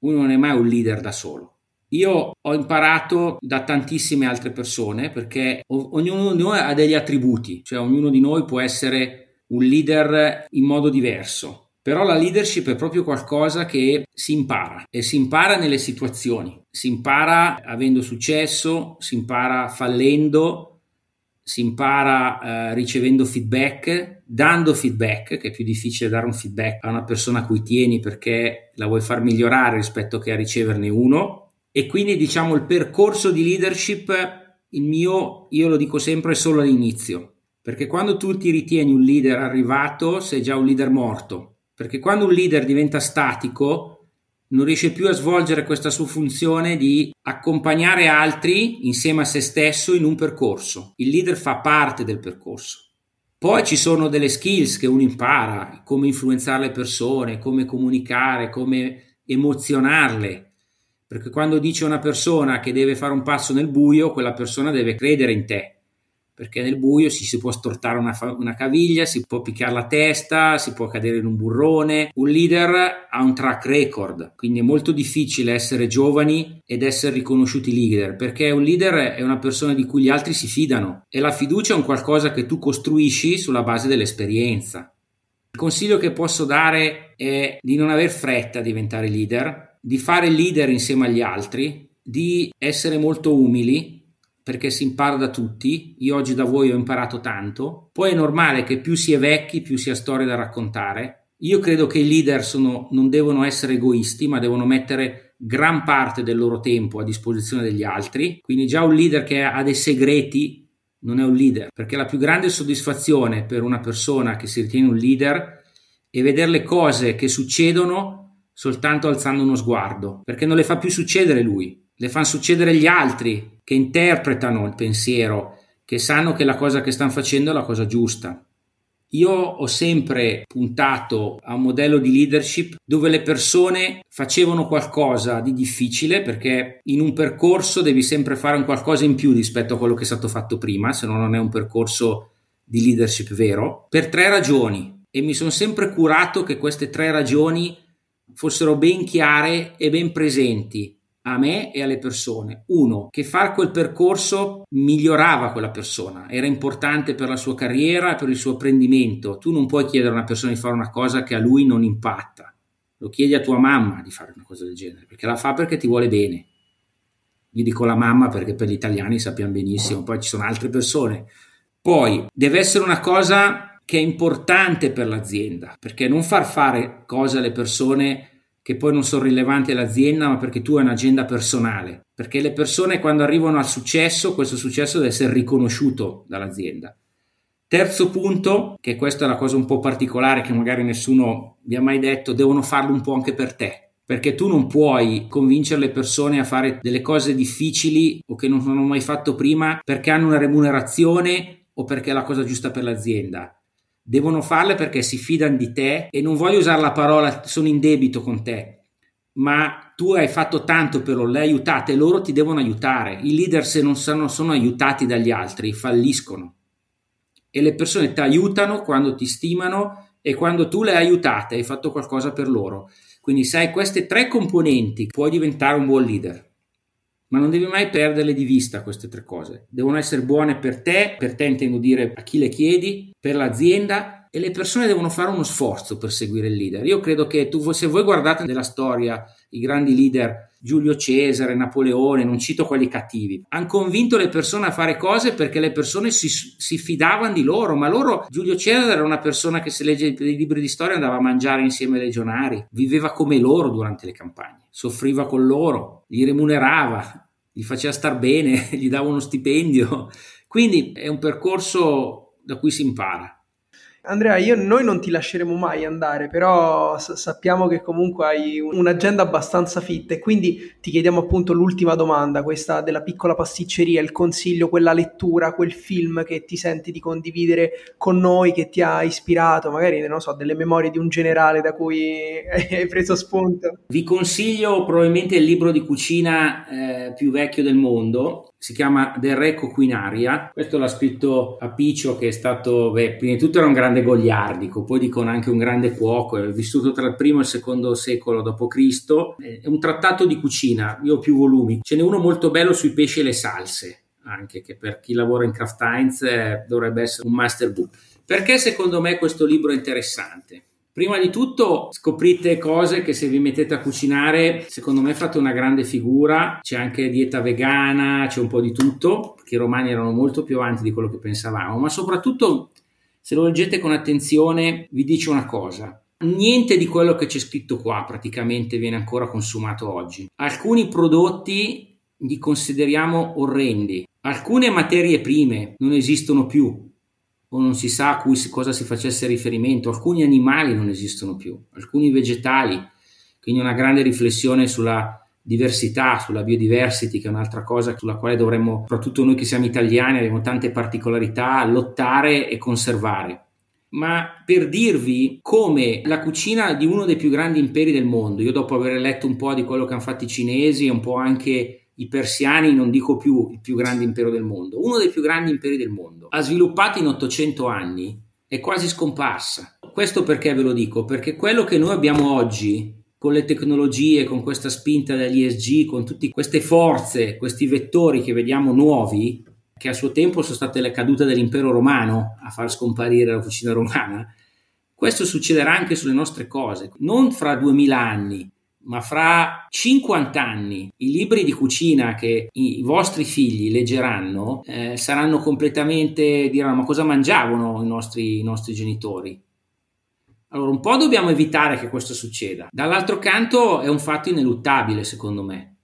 Uno non è mai un leader da solo. Io ho imparato da tantissime altre persone perché ognuno di noi ha degli attributi, cioè ognuno di noi può essere un leader in modo diverso. Però la leadership è proprio qualcosa che si impara e si impara nelle situazioni, si impara avendo successo, si impara fallendo, si impara eh, ricevendo feedback, dando feedback, che è più difficile dare un feedback a una persona a cui tieni perché la vuoi far migliorare rispetto che a riceverne uno, e quindi diciamo il percorso di leadership, il mio, io lo dico sempre, è solo all'inizio, perché quando tu ti ritieni un leader arrivato, sei già un leader morto, perché quando un leader diventa statico, non riesce più a svolgere questa sua funzione di accompagnare altri insieme a se stesso in un percorso. Il leader fa parte del percorso. Poi ci sono delle skills che uno impara, come influenzare le persone, come comunicare, come emozionarle, perché quando dici a una persona che deve fare un passo nel buio, quella persona deve credere in te, perché nel buio si, si può stortare una, una, caviglia, si può picchiare la testa, si può cadere in un burrone. Un leader ha un track record, quindi è molto difficile essere giovani ed essere riconosciuti leader, perché un leader è una persona di cui gli altri si fidano e la fiducia è un qualcosa che tu costruisci sulla base dell'esperienza. Il consiglio che posso dare è di non aver fretta a diventare leader, di fare leader insieme agli altri, di essere molto umili, perché si impara da tutti. Io oggi da voi ho imparato tanto. Poi è normale che più si è vecchi, più si ha storie da raccontare. Io credo che i leader sono, non devono essere egoisti, ma devono mettere gran parte del loro tempo a disposizione degli altri. Quindi già un leader che ha dei segreti non è un leader, perché la più grande soddisfazione per una persona che si ritiene un leader è vedere le cose che succedono soltanto alzando uno sguardo, perché non le fa più succedere lui, le fanno succedere gli altri che interpretano il pensiero, che sanno che la cosa che stanno facendo è la cosa giusta. Io ho sempre puntato a un modello di leadership dove le persone facevano qualcosa di difficile perché in un percorso devi sempre fare un qualcosa in più rispetto a quello che è stato fatto prima, se no non è un percorso di leadership vero, per tre ragioni e mi sono sempre curato che queste tre ragioni fossero ben chiare e ben presenti a me e alle persone. Uno, che far quel percorso migliorava quella persona, era importante per la sua carriera per il suo apprendimento. Tu non puoi chiedere a una persona di fare una cosa che a lui non impatta. Lo chiedi a tua mamma di fare una cosa del genere, perché la fa perché ti vuole bene. Io dico la mamma perché per gli italiani sappiamo benissimo, poi ci sono altre persone. Poi deve essere una cosa che è importante per l'azienda, perché non far fare cose alle persone che poi non sono rilevanti all'azienda, ma perché tu hai un'agenda personale. Perché le persone quando arrivano al successo, questo successo deve essere riconosciuto dall'azienda. Terzo punto, che questa è la cosa un po' particolare che magari nessuno vi ha mai detto, devono farlo un po' anche per te. Perché tu non puoi convincere le persone a fare delle cose difficili o che non hanno mai fatto prima perché hanno una remunerazione o perché è la cosa giusta per l'azienda devono farle perché si fidano di te e non voglio usare la parola sono in debito con te, ma tu hai fatto tanto per loro, le hai aiutate loro ti devono aiutare. I leader se non sono, sono aiutati dagli altri falliscono e le persone ti aiutano quando ti stimano e quando tu le hai aiutate, hai fatto qualcosa per loro. Quindi se hai queste tre componenti puoi diventare un buon leader ma non devi mai perderle di vista queste tre cose. Devono essere buone per te, per te intendo dire a chi le chiedi, per l'azienda e le persone devono fare uno sforzo per seguire il leader. Io credo che tu, se voi guardate nella storia i grandi leader, Giulio Cesare, Napoleone, non cito quelli cattivi, hanno convinto le persone a fare cose perché le persone si, si fidavano di loro, ma loro, Giulio Cesare era una persona che se legge i libri di storia andava a mangiare insieme ai legionari, viveva come loro durante le campagne, soffriva con loro, li remunerava, li faceva star bene, gli dava uno stipendio, quindi è un percorso da cui si impara. Andrea, io, noi non ti lasceremo mai andare, però s- sappiamo che comunque hai un'agenda abbastanza fitta e quindi ti chiediamo appunto l'ultima domanda, questa della piccola pasticceria, il consiglio, quella lettura, quel film che ti senti di condividere con noi, che ti ha ispirato, magari, non so, delle memorie di un generale da cui hai preso spunto. Vi consiglio probabilmente il libro di cucina eh, più vecchio del mondo, si chiama Del Re Coquinaria. Questo l'ha scritto Apiccio, che è stato, beh, prima di tutto era un grande goliardico, poi dicono anche un grande cuoco, è vissuto tra il primo e il secondo secolo d.C. È un trattato di cucina, io ho più volumi. Ce n'è uno molto bello sui pesci e le salse, anche che per chi lavora in Kraft Heinz eh, dovrebbe essere un master book. Perché secondo me questo libro è interessante? Prima di tutto scoprite cose che se vi mettete a cucinare, secondo me fate una grande figura, c'è anche dieta vegana, c'è un po' di tutto, perché i romani erano molto più avanti di quello che pensavamo, ma soprattutto se lo leggete con attenzione vi dice una cosa. Niente di quello che c'è scritto qua praticamente viene ancora consumato oggi. Alcuni prodotti li consideriamo orrendi. Alcune materie prime non esistono più, o non si sa a cui, cosa si facesse riferimento. Alcuni animali non esistono più, alcuni vegetali, quindi una grande riflessione sulla diversità, sulla biodiversity, che è un'altra cosa sulla quale dovremmo, soprattutto noi che siamo italiani, abbiamo tante particolarità, lottare e conservare. Ma per dirvi come la cucina di uno dei più grandi imperi del mondo, io dopo aver letto un po' di quello che hanno fatto i cinesi e un po' anche i persiani, non dico più il più grande impero del mondo, uno dei più grandi imperi del mondo, ha sviluppato in 800 anni, è quasi scomparsa. Questo perché ve lo dico? Perché quello che noi abbiamo oggi, con le tecnologie, con questa spinta dell'ISG, con tutte queste forze, questi vettori che vediamo nuovi, che a suo tempo sono state le cadute dell'impero romano a far scomparire la cucina romana, questo succederà anche sulle nostre cose, non fra 2000 anni, ma fra 50 anni i libri di cucina che i vostri figli leggeranno eh, saranno completamente, diranno ma cosa mangiavano i nostri, i nostri genitori? Allora, un po' dobbiamo evitare che questo succeda. Dall'altro canto è un fatto ineluttabile, secondo me,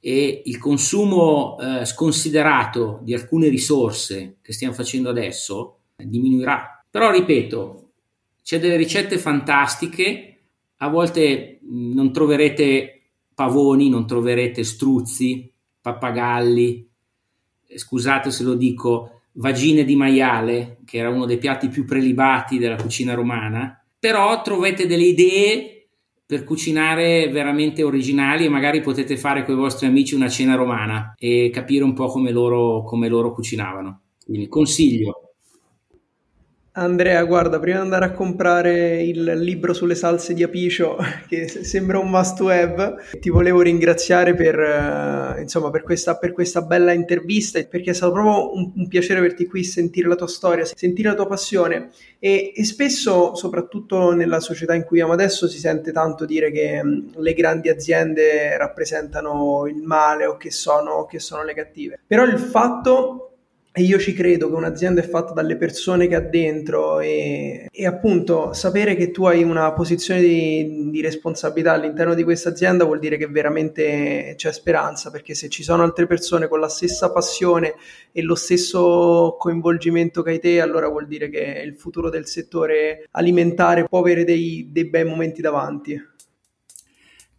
e il consumo eh, sconsiderato di alcune risorse che stiamo facendo adesso eh, diminuirà. Però, ripeto, c'è delle ricette fantastiche, a volte non troverete pavoni, non troverete struzzi, pappagalli, scusate se lo dico, vagine di maiale, che era uno dei piatti più prelibati della cucina romana, però trovate delle idee per cucinare veramente originali e magari potete fare con i vostri amici una cena romana e capire un po' come loro, come loro cucinavano. Quindi consiglio, Andrea, guarda, prima di andare a comprare il libro sulle salse di Apicio, che sembra un must have, ti volevo ringraziare per, uh, insomma, per, questa, per questa, bella intervista, perché è stato proprio un, un, piacere averti qui, sentire la tua storia, sentire la tua passione e, e, spesso, soprattutto nella società in cui viviamo adesso, si sente tanto dire che mh, le grandi aziende rappresentano il male o che sono, che sono le cattive. Però il fatto e io ci credo che un'azienda è fatta dalle persone che ha dentro e, e appunto sapere che tu hai una posizione di, di, responsabilità all'interno di questa azienda vuol dire che veramente c'è speranza perché se ci sono altre persone con la stessa passione e lo stesso coinvolgimento che hai te allora vuol dire che il futuro del settore alimentare può avere dei, dei bei momenti davanti.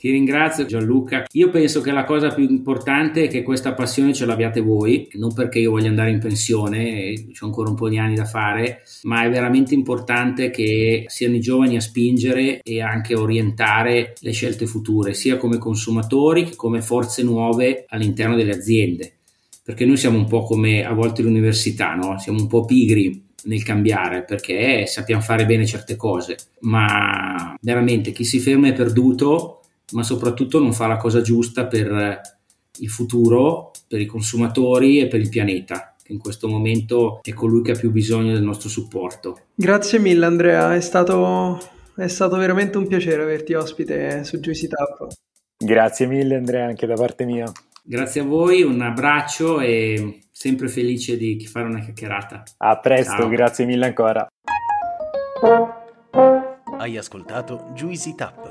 Ti ringrazio Gianluca. Io penso che la cosa più importante è che questa passione ce l'abbiate voi, non perché io voglia andare in pensione, ho ancora un po' di anni da fare, ma è veramente importante che siano i giovani a spingere e anche orientare le scelte future, sia come consumatori che come forze nuove all'interno delle aziende. Perché noi siamo un po' come a volte l'università, no? siamo un po' pigri nel cambiare perché sappiamo fare bene certe cose, ma veramente chi si ferma è perduto ma soprattutto non fa la cosa giusta per il futuro, per i consumatori e per il pianeta, che in questo momento è colui che ha più bisogno del nostro supporto. Grazie mille Andrea, è stato, è stato veramente un piacere averti ospite su Juicy Tap. Grazie mille Andrea, anche da parte mia. Grazie a voi, un abbraccio e sempre felice di fare una chiacchierata. A presto, Ciao. grazie mille ancora. Hai ascoltato Juicy Tap